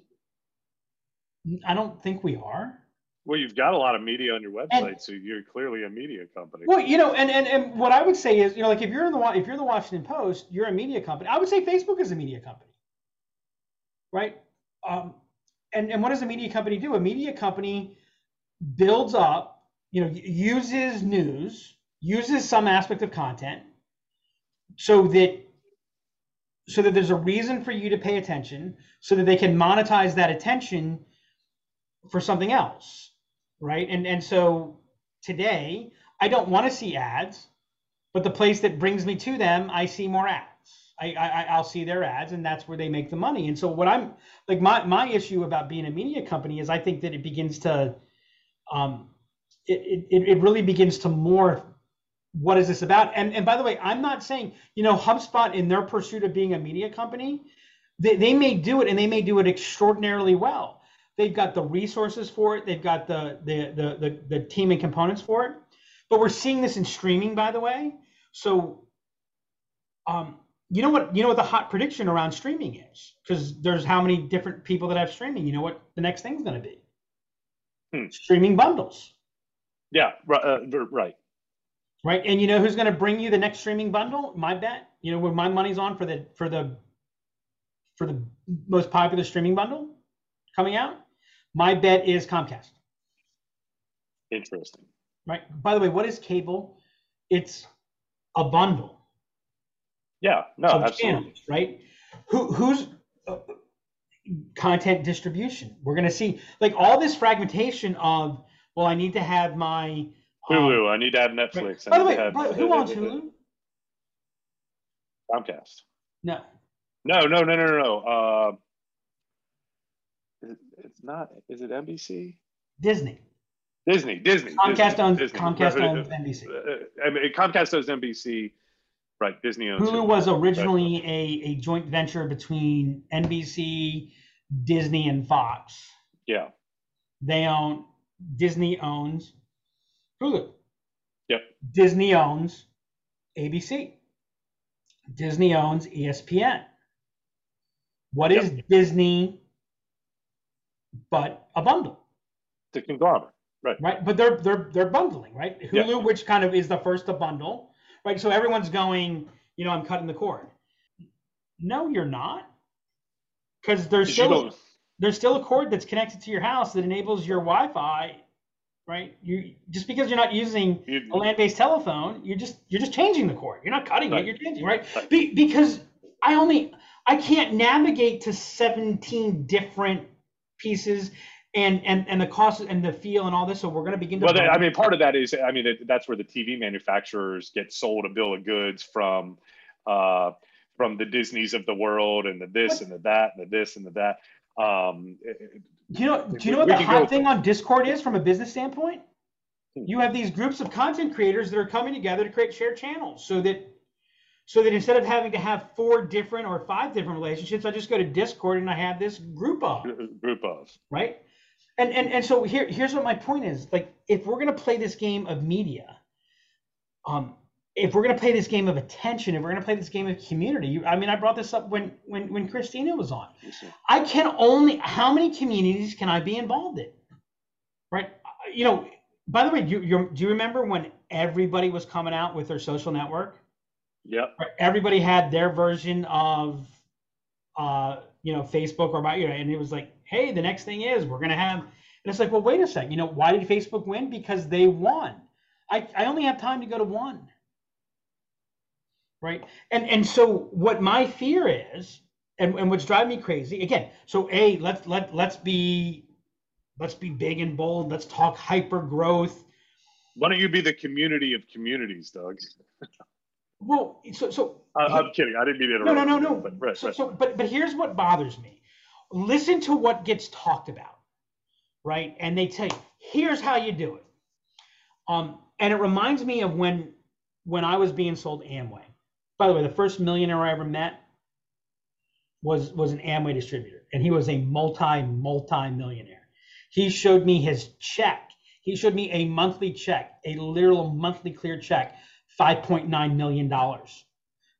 I don't think we are. Well, you've got a lot of media on your website, and, so you're clearly a media company. Well, you know, and, and and what I would say is, you know, like if you're in the if you're the Washington Post, you're a media company. I would say Facebook is a media company, right? Um, and and what does a media company do? A media company builds up, you know, uses news, uses some aspect of content, so that so that there's a reason for you to pay attention, so that they can monetize that attention for something else right? And and so today I don't want to see ads, but the place that brings me to them, I see more ads. I, I I'll see their ads, and that's where they make the money. And so what I'm like my my issue about being a media company is I think that it begins to, um, it it, it really begins to morph. What is this about? And and by the way, I'm not saying you know HubSpot in their pursuit of being a media company, they, they may do it and they may do it extraordinarily well They've got the resources for it. They've got the the the the, the team and components for it. But we're seeing this in streaming, by the way. So, um, you know what? You know what the hot prediction around streaming is because there's how many different people that have streaming. You know what the next thing's going to be? Hmm. Streaming bundles. Yeah, uh, right. Right, and you know who's going to bring you the next streaming bundle? My bet. You know where my money's on for the for the for the most popular streaming bundle coming out. My bet is Comcast. Interesting. Right. By the way, what is cable? It's a bundle. Yeah. No. absolutely. Channels, right. Who who's uh, content distribution? We're going to see like all this fragmentation of well, I need to have my Hulu. Um, I need to have Netflix. Right. By the way, have, by, who owns Hulu? Comcast. No. No, no, no, no, no. Uh, not. Is it NBC? Disney. Disney. Disney. Comcast Disney, owns Disney. Comcast owns NBC. Uh, I mean, Comcast owns NBC. Right. Disney owns. Hulu was originally a, a joint venture between NBC, Disney, and Fox. Yeah. They own. Disney owns Hulu. Yep. Disney owns ABC. Disney owns ESPN. What yep. is Disney but a bundle. The conglomerate, right? Right, but they're they're they're bundling, right? Hulu, yeah. which kind of is the first to bundle, right? So everyone's going, you know, I'm cutting the cord. No, you're not, because there's still there's still a cord that's connected to your house that enables your Wi-Fi, right? You just because you're not using you, a land-based telephone, you're just you're just changing the cord. You're not cutting right. it. You're changing, right? right. Be, because I only I can't navigate to 17 different pieces and and and the cost and the feel and all this. So we're going to begin to. Well, I mean, part of that is, I mean, it, that's where the TV manufacturers get sold a bill of goods from, uh, from the Disneys of the world and the this what? and the that and the this and the that. Um, do you know? Do you know what the hot thing on Discord is from a business standpoint? Hmm. You have these groups of content creators that are coming together to create shared channels, so that so that instead of having to have four different or five different relationships, I just go to Discord and I have this group of group of right. And and and so here here's what my point is. Like if we're gonna play this game of media, um, if we're gonna play this game of attention, if we're gonna play this game of community, you, I mean, I brought this up when when when Christina was on. I can only how many communities can I be involved in? Right. You know. By the way, you, you do you remember when everybody was coming out with their social network? Yep. Everybody had their version of, uh, you know, Facebook or about you know, and it was like, hey, the next thing is we're gonna have, and it's like, well, wait a second, you know, why did Facebook win? Because they won. I, I only have time to go to one. right? And and so what my fear is, and, and what's driving me crazy again. So a let's let let's be let's be big and bold. Let's talk hyper growth. Why don't you be the community of communities, Doug? [laughs] well, so so I, am kidding. I didn't mean to interrupt. No, no, no, no. But, right, so, right. so but but here's what bothers me. Listen to what gets talked about, right? And they tell you, here's how you do it. Um, and it reminds me of when when I was being sold Amway. By the way, the first millionaire I ever met was was an Amway distributor, and he was a multi multi millionaire. He showed me his check. He showed me a monthly check, a literal monthly clear check, five point nine million dollars.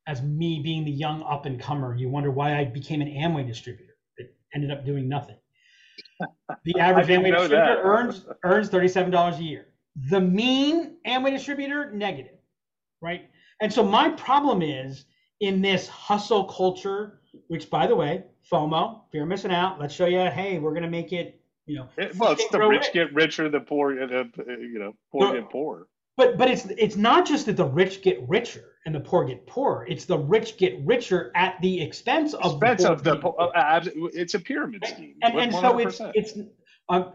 As me being the young up and comer, you wonder why I became an Amway distributor that ended up doing nothing. The [laughs] average Amway distributor that. earns earns thirty seven dollars a year. The mean Amway distributor negative, right? And so my problem is in this hustle culture, which by the way, FOMO, fear of missing out. Let's show you, hey, we're gonna make it, you know. It, well, it's the rich, rich, get richer, the poor, the you know, poor so, get poorer. But but it's it's not just that the rich get richer and the poor get poorer. It's the rich get richer at the expense of expense the of the poor. Uh, it's a pyramid scheme. And, and so it's it's um,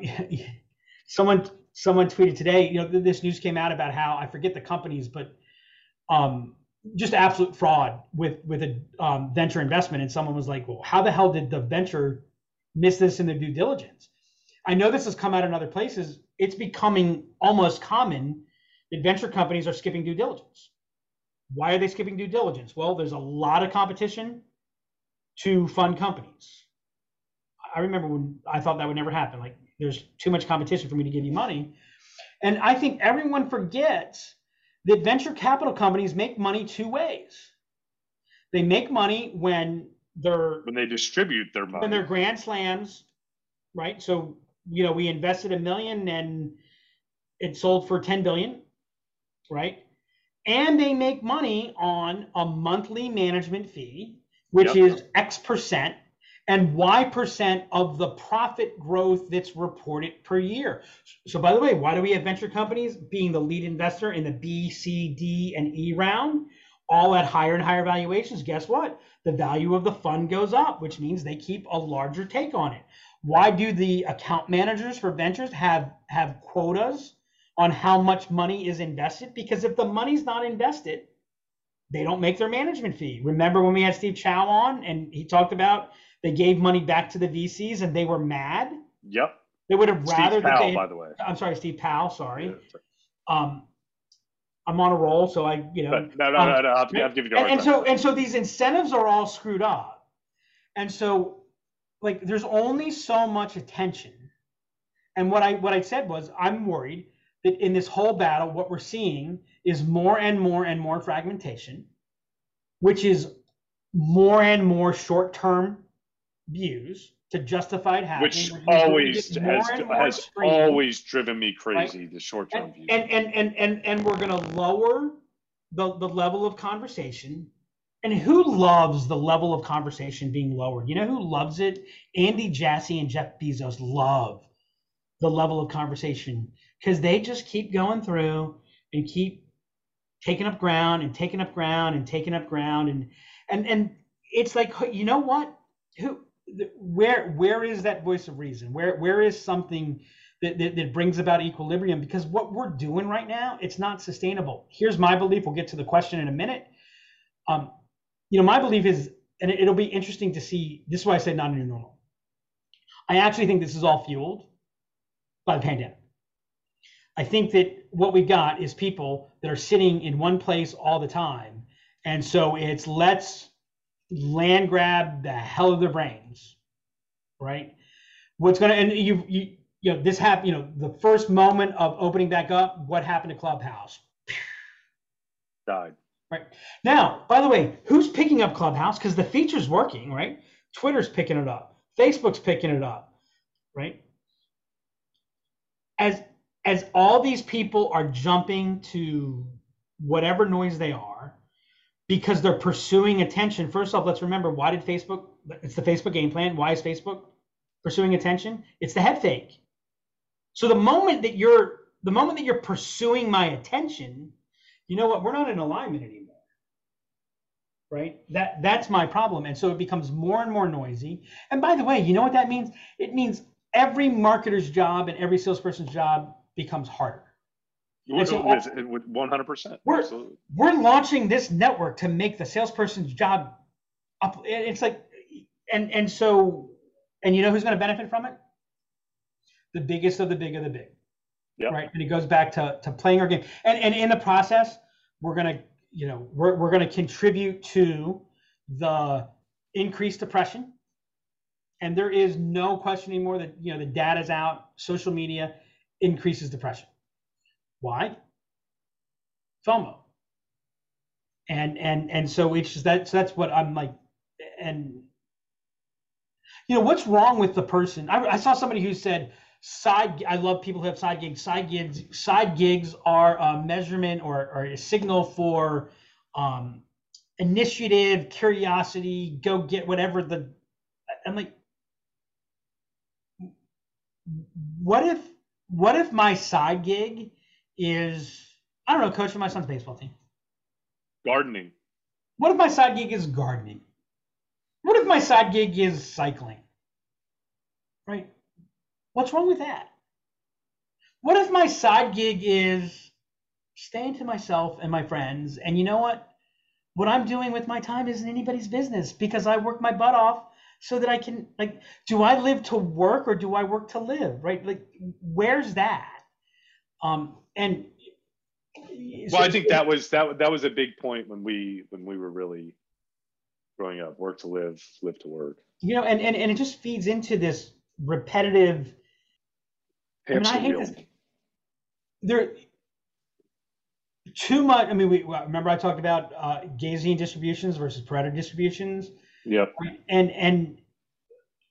[laughs] someone someone tweeted today. You know, this news came out about how I forget the companies, but um, just absolute fraud with with a um, venture investment. And someone was like, "Well, how the hell did the venture miss this in their due diligence?" I know this has come out in other places. It's becoming almost common that venture companies are skipping due diligence. Why are they skipping due diligence? Well, there's a lot of competition to fund companies. I remember when I thought that would never happen. Like, there's too much competition for me to give you money. And I think everyone forgets that venture capital companies make money two ways. They make money when they're when they distribute their money. When they're grand slams, right? So, you know, we invested a million and it sold for 10 billion, right? And they make money on a monthly management fee, which yep. is X percent and Y percent of the profit growth that's reported per year. So, by the way, why do we have venture companies being the lead investor in the B, C, D, and E round, all at higher and higher valuations? Guess what? The value of the fund goes up, which means they keep a larger take on it. Why do the account managers for ventures have have quotas on how much money is invested? Because if the money's not invested, they don't make their management fee. Remember when we had Steve Chow on and he talked about they gave money back to the VCs and they were mad. Yep. They would have rather Steve Powell, they, by the way. I'm sorry, Steve Powell. Sorry. Yeah, um, I'm on a roll, so I, you know. But no, no, um, no, no. I'll, I'll give you. And, and so, and so, these incentives are all screwed up, and so, like, there's only so much attention. And what I what I said was, I'm worried that in this whole battle, what we're seeing is more and more and more fragmentation, which is more and more short-term views to justify it happening. Which always has, has always driven me crazy, right? the short term views. And, and, and, and, and we're going to lower the, the level of conversation. And who loves the level of conversation being lowered? You know who loves it? Andy Jassy and Jeff Bezos love the level of conversation because they just keep going through and keep taking up ground and taking up ground and taking up ground and and and it's like you know what who where where is that voice of reason? Where where is something that, that, that, brings about equilibrium? Because what we're doing right now, it's not sustainable. Here's my belief. We'll get to the question in a minute. Um, you know, my belief is, and it, will be interesting to see. This is why I said not a new normal. I actually think this is all fueled by the pandemic. I think that what we got is people that are sitting in one place all the time, and so it's let's land grab the hell of their brains, right? What's gonna and you you you know this happened. You know the first moment of opening back up. What happened to Clubhouse? Died. Right now, by the way, who's picking up Clubhouse? Because the feature's working, right? Twitter's picking it up. Facebook's picking it up, right? As as all these people are jumping to whatever noise they are, because they're pursuing attention. First off, let's remember why did Facebook? It's the Facebook game plan. Why is Facebook pursuing attention? It's the head fake. So the moment that you're the moment that you're pursuing my attention, you know what? We're not in alignment anymore. right? That that's my problem, and so it becomes more and more noisy. And by the way, you know what that means? It means every marketer's job and every salesperson's job becomes harder. So, with one hundred percent. We're we're launching this network to make the salesperson's job up. It's like, and and so, and you know who's going to benefit from it? The biggest of the big of the big. Yep. Right. And it goes back to, to playing our game. And and in the process, we're gonna, you know, we're we're gonna contribute to the increased depression. And there is no question anymore that you know the data's out, social media increases depression. Why? FOMO. And and and so it's just that so that's what I'm like and you know what's wrong with the person I, I saw somebody who said side i love people who have side gigs side gigs side gigs are a measurement or, or a signal for um, initiative curiosity go get whatever the i'm like what if what if my side gig is i don't know coaching my son's baseball team? Gardening. What if my side gig is gardening? What if my side gig is cycling? Right? What's wrong with that? What if my side gig is staying to myself and my friends, and you know what? What I'm doing with my time isn't anybody's business because I work my butt off so that I can like do I live to work or do I work to live? Right? Like where's that? Um and well, I think that was that that was a big point when we when we were really growing up. Work to live, live to work. You know, and and, and it just feeds into this repetitive I mean, I hate this. There, too much. I mean, we remember I talked about uh, Gaussian distributions versus Pareto distributions. Yep. And and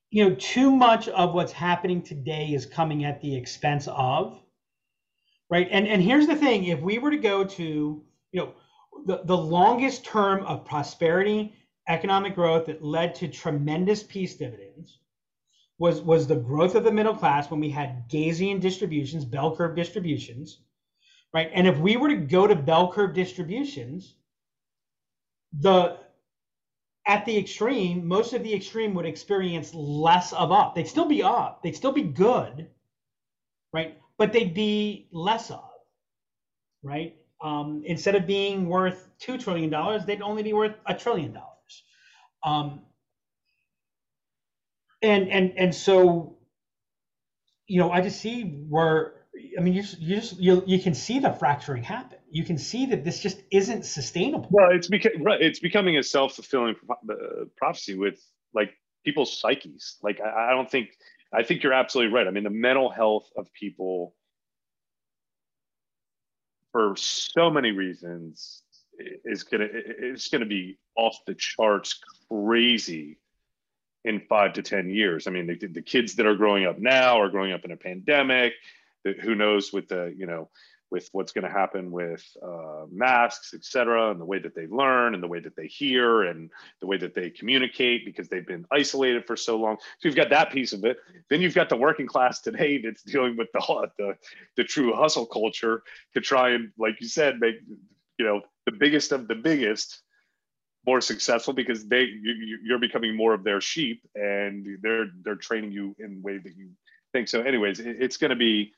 you know, too much of what's happening today is coming at the expense of, right? And and here's the thing: if we were to go to, you know, the the longest term of prosperity, economic growth that led to tremendous peace dividends was was the growth of the middle class when we had Gaussian distributions, bell curve distributions, right? And if we were to go to bell curve distributions, the at the extreme, most of the extreme would experience less of up. They'd still be up, they'd still be good, right? But they'd be less of, right? Um, instead of being worth two trillion dollars, they'd only be worth a trillion dollars. Um, and and and so you know i just see where i mean you you just you, you can see the fracturing happen you can see that this just isn't sustainable well it's becoming right it's becoming a self-fulfilling uh, prophecy with like people's psyches like I, I don't think i think you're absolutely right i mean the mental health of people for so many reasons is gonna it's gonna be off the charts crazy in five to 10 years. I mean, the, the kids that are growing up now are growing up in a pandemic. Who knows with the, you know, with what's going to happen with uh, masks, et cetera, and the way that they learn and the way that they hear and the way that they communicate because they've been isolated for so long. So you've got that piece of it. Then you've got the working class today that's dealing with the [laughs] the, the true hustle culture to try and, like you said, make you know the biggest of the biggest more successful because they you, you're becoming more of their sheep and they're they're training you in way that you think so anyways it, it's going to be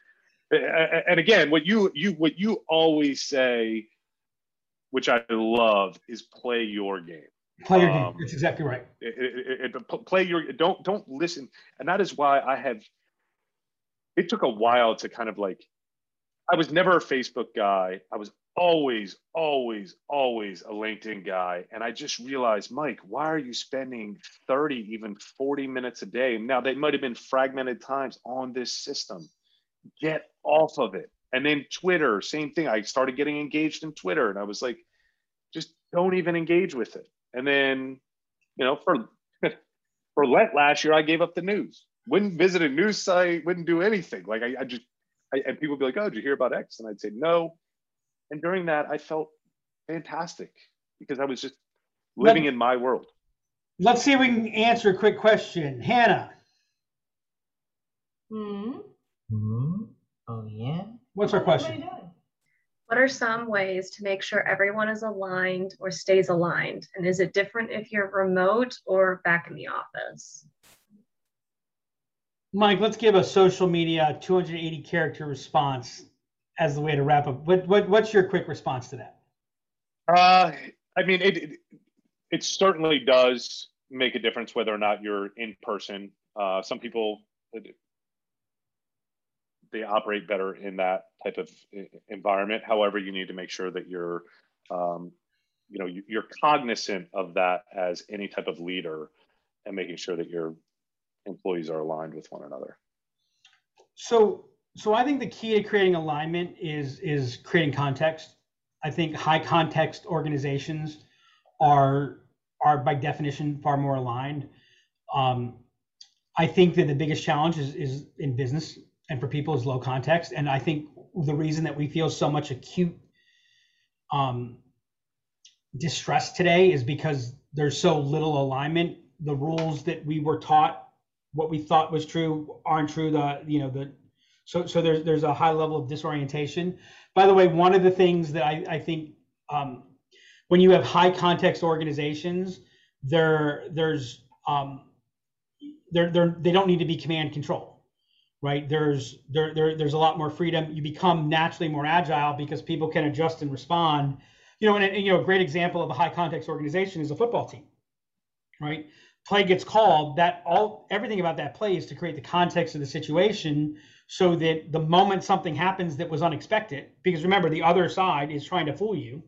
and again what you you what you always say which i love is play your game play your um, game that's exactly right it, it, play your don't don't listen and that is why i have it took a while to kind of like i was never a facebook guy i was always, always, always a LinkedIn guy. And I just realized, Mike, why are you spending 30, even 40 minutes a day? Now, they might have been fragmented times on this system. Get off of it. And then Twitter, same thing. I started getting engaged in Twitter and I was like, just don't even engage with it. And then, you know, for [laughs] for Lent last year, I gave up the news. Wouldn't visit a news site, wouldn't do anything. Like I, I just I, and people would be like, "Oh, did you hear about X?" And I'd say, "No." And during that, I felt fantastic because I was just living Let, in my world. Let's see if we can answer a quick question. Hannah. Hmm. Oh yeah. What's our question? What are some ways to make sure everyone is aligned or stays aligned? And is it different if you're remote or back in the office? Mike, let's give a social media 280 character response as the way to wrap up. What, what what's your quick response to that? Uh, I mean, it, it, it certainly does make a difference whether or not you're in person. Uh, some people they operate better in that type of environment. However, you need to make sure that you're, um, you know, you're cognizant of that as any type of leader, and making sure that your employees are aligned with one another. So, so I think the key to creating alignment is is creating context. I think high context organizations are are by definition far more aligned. Um, I think that the biggest challenge is, is in business and for people is low context. And I think the reason that we feel so much acute um, distress today is because there's so little alignment. The rules that we were taught, what we thought was true, aren't true. The you know the so so there's there's a high level of disorientation. By the way, one of the things that I, I think um, when you have high context organizations, there there's um, they're, they're, they don't need to be command control right? There's there, there there's a lot more freedom. You become naturally more agile because people can adjust and respond. You know and, and, you know a great example of a high context organization is a football team right? Play gets called that all everything about that play is to create the context of the situation so that the moment something happens that was unexpected because remember the other side is trying to fool you.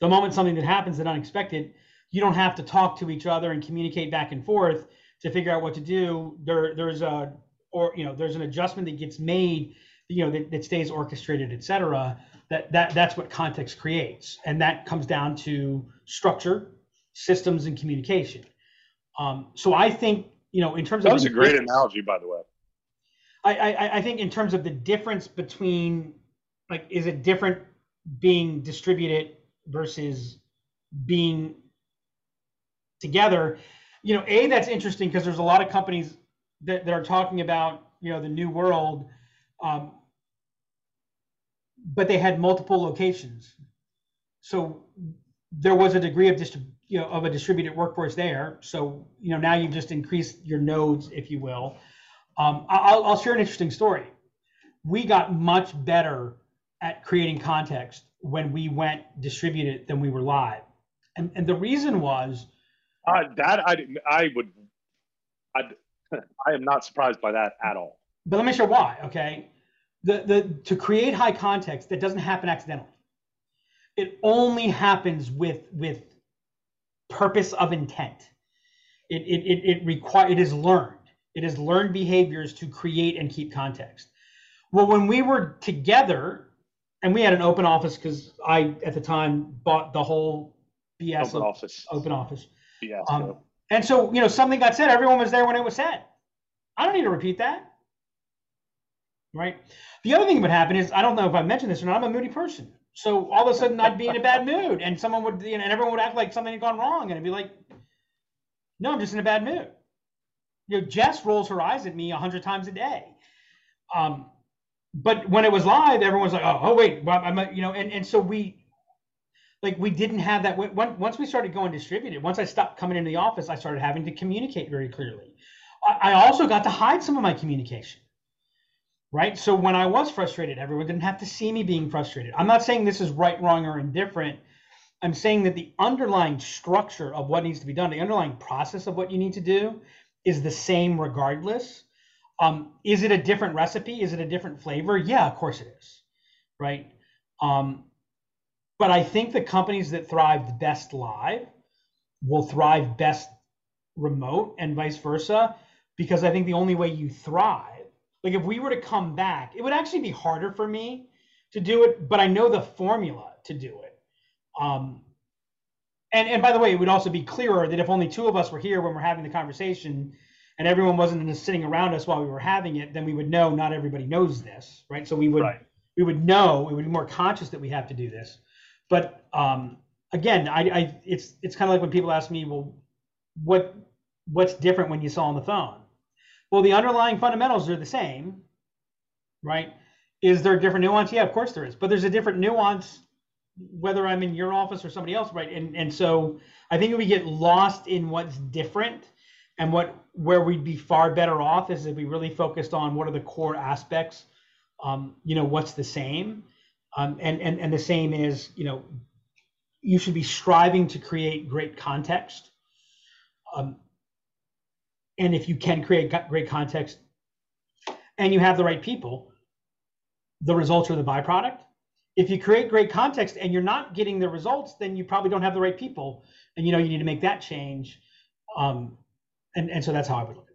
The moment something that happens that unexpected you don't have to talk to each other and communicate back and forth to figure out what to do. There there's a or you know there's an adjustment that gets made you know that, that stays orchestrated et cetera that, that that's what context creates. And that comes down to structure systems and communication. Um, so i think you know in terms that of was a great analogy by the way. I, I i think in terms of the difference between like is it different being distributed versus being together? You know a that's interesting because there's a lot of companies that, that are talking about you know the new world um, but they had multiple locations. So there was a degree of distrib- you know of a distributed workforce there. So you know now you've just increased your nodes if you will. Um, I'll, I'll share an interesting story. We got much better at creating context when we went distributed than we were live. And, and the reason was uh, that I, I would I'd, I am not surprised by that at all. But let me show why. Okay, the the to create high context that doesn't happen accidentally. It only happens with with purpose of intent. It it it, it require it is learned. It is learned behaviors to create and keep context. Well, when we were together, and we had an open office because I at the time bought the whole BS open office. Open office. Yeah. Um, and so, you know, something got said, everyone was there when it was said. I don't need to repeat that. Right? The other thing that would happen is I don't know if I mentioned this or not, I'm a moody person. So all of a sudden I'd be in a bad mood and someone would, you know, and everyone would act like something had gone wrong. And I'd be like, no, I'm just in a bad mood. You know, Jess rolls her eyes at me a hundred times a day. Um, but when it was live, everyone was like, oh, oh wait, well, I'm, you know, and, and so we, like we didn't have that. Once we started going distributed once i stopped coming into the office i started having to communicate very clearly. I also got to hide some of my communication right? So when i was frustrated everyone didn't have to see me being frustrated. I'm not saying this is right wrong or indifferent. I'm saying that the underlying structure of what needs to be done the underlying process of what you need to do is the same regardless. Um, is it a different recipe? Is it a different flavor? Yeah of course it is right? Um, but I think the companies that thrive best live will thrive best remote and vice versa because I think the only way you thrive, like if we were to come back, it would actually be harder for me to do it, but I know the formula to do it. Um, and and by the way, it would also be clearer that if only two of us were here when we're having the conversation, and everyone wasn't just sitting around us while we were having it, then we would know not everybody knows this, right? So we would right. we would know, we would be more conscious that we have to do this. But um, again, I, I it's it's kind of like when people ask me, well, what what's different when you saw on the phone? Well, the underlying fundamentals are the same, right? Is there a different nuance? Yeah, of course there is. But there's a different nuance whether I'm in your office or somebody else, right? And and so I think we get lost in what's different and what where we'd be far better off is if we really focused on what are the core aspects. Um, you know, what's the same? Um, and, and and the same is, you know, you should be striving to create great context. Um, and if you can create great context and you have the right people, the results are the byproduct. If you create great context and you're not getting the results, then you probably don't have the right people, and you know you need to make that change. Um, and and so that's how I would look.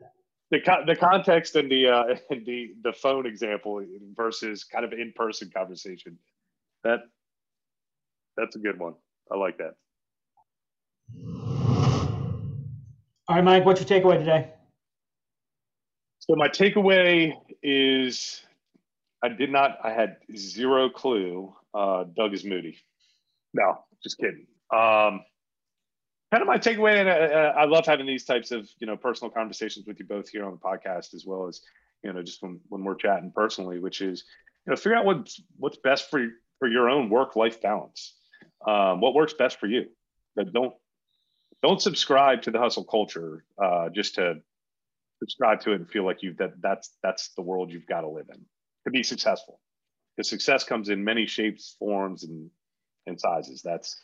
The co- the context and the uh, [laughs] the the phone example versus kind of in person conversation. That that's a good one. I like that. All right, Mike, what's your takeaway today? So my takeaway is I did not. I had zero clue. Uh, Doug is moody. No, just kidding. Um, kind of my takeaway, and uh, I love having these types of you know personal conversations with you both here on the podcast, as well as you know just when when we're chatting personally, which is you know figure out what's what's best for for your own work life balance. Um, what works best for you. But don't don't subscribe to the hustle culture uh, just to subscribe to it and feel like you that that's that's the world you've got to live in to be successful. Because success comes in many shapes, forms, and and sizes. That's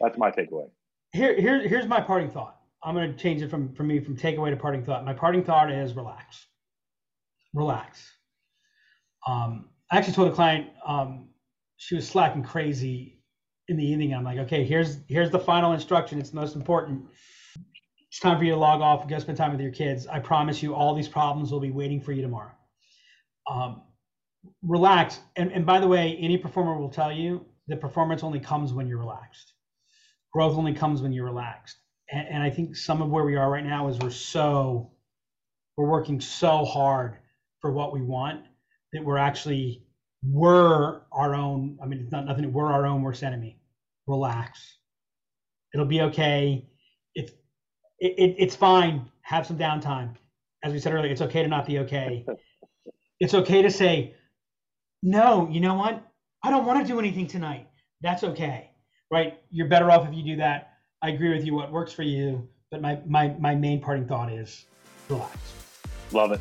that's my takeaway. Here, here, here's my parting thought. I'm going to change it from from me from takeaway to parting thought. My parting thought is relax. Relax. Um, I actually told a client um, she was slacking crazy in the evening. I'm like, okay, here's here's the final instruction. It's the most important. It's time for you to log off go spend time with your kids. I promise you, all these problems will be waiting for you tomorrow. Um, relax. And, and by the way, any performer will tell you that performance only comes when you're relaxed. Growth only comes when you're relaxed. And, and I think some of where we are right now is we're so, we're working so hard for what we want that we're actually, we're our own, I mean, it's not nothing, we're our own worst enemy. Relax. It'll be okay. It's, it, it, it's fine. Have some downtime. As we said earlier, it's okay to not be okay. [laughs] It's okay to say, no, you know what? I don't want to do anything tonight. That's okay, right? You're better off if you do that. I agree with you. What works for you, but my my my main parting thought is relax. Love it.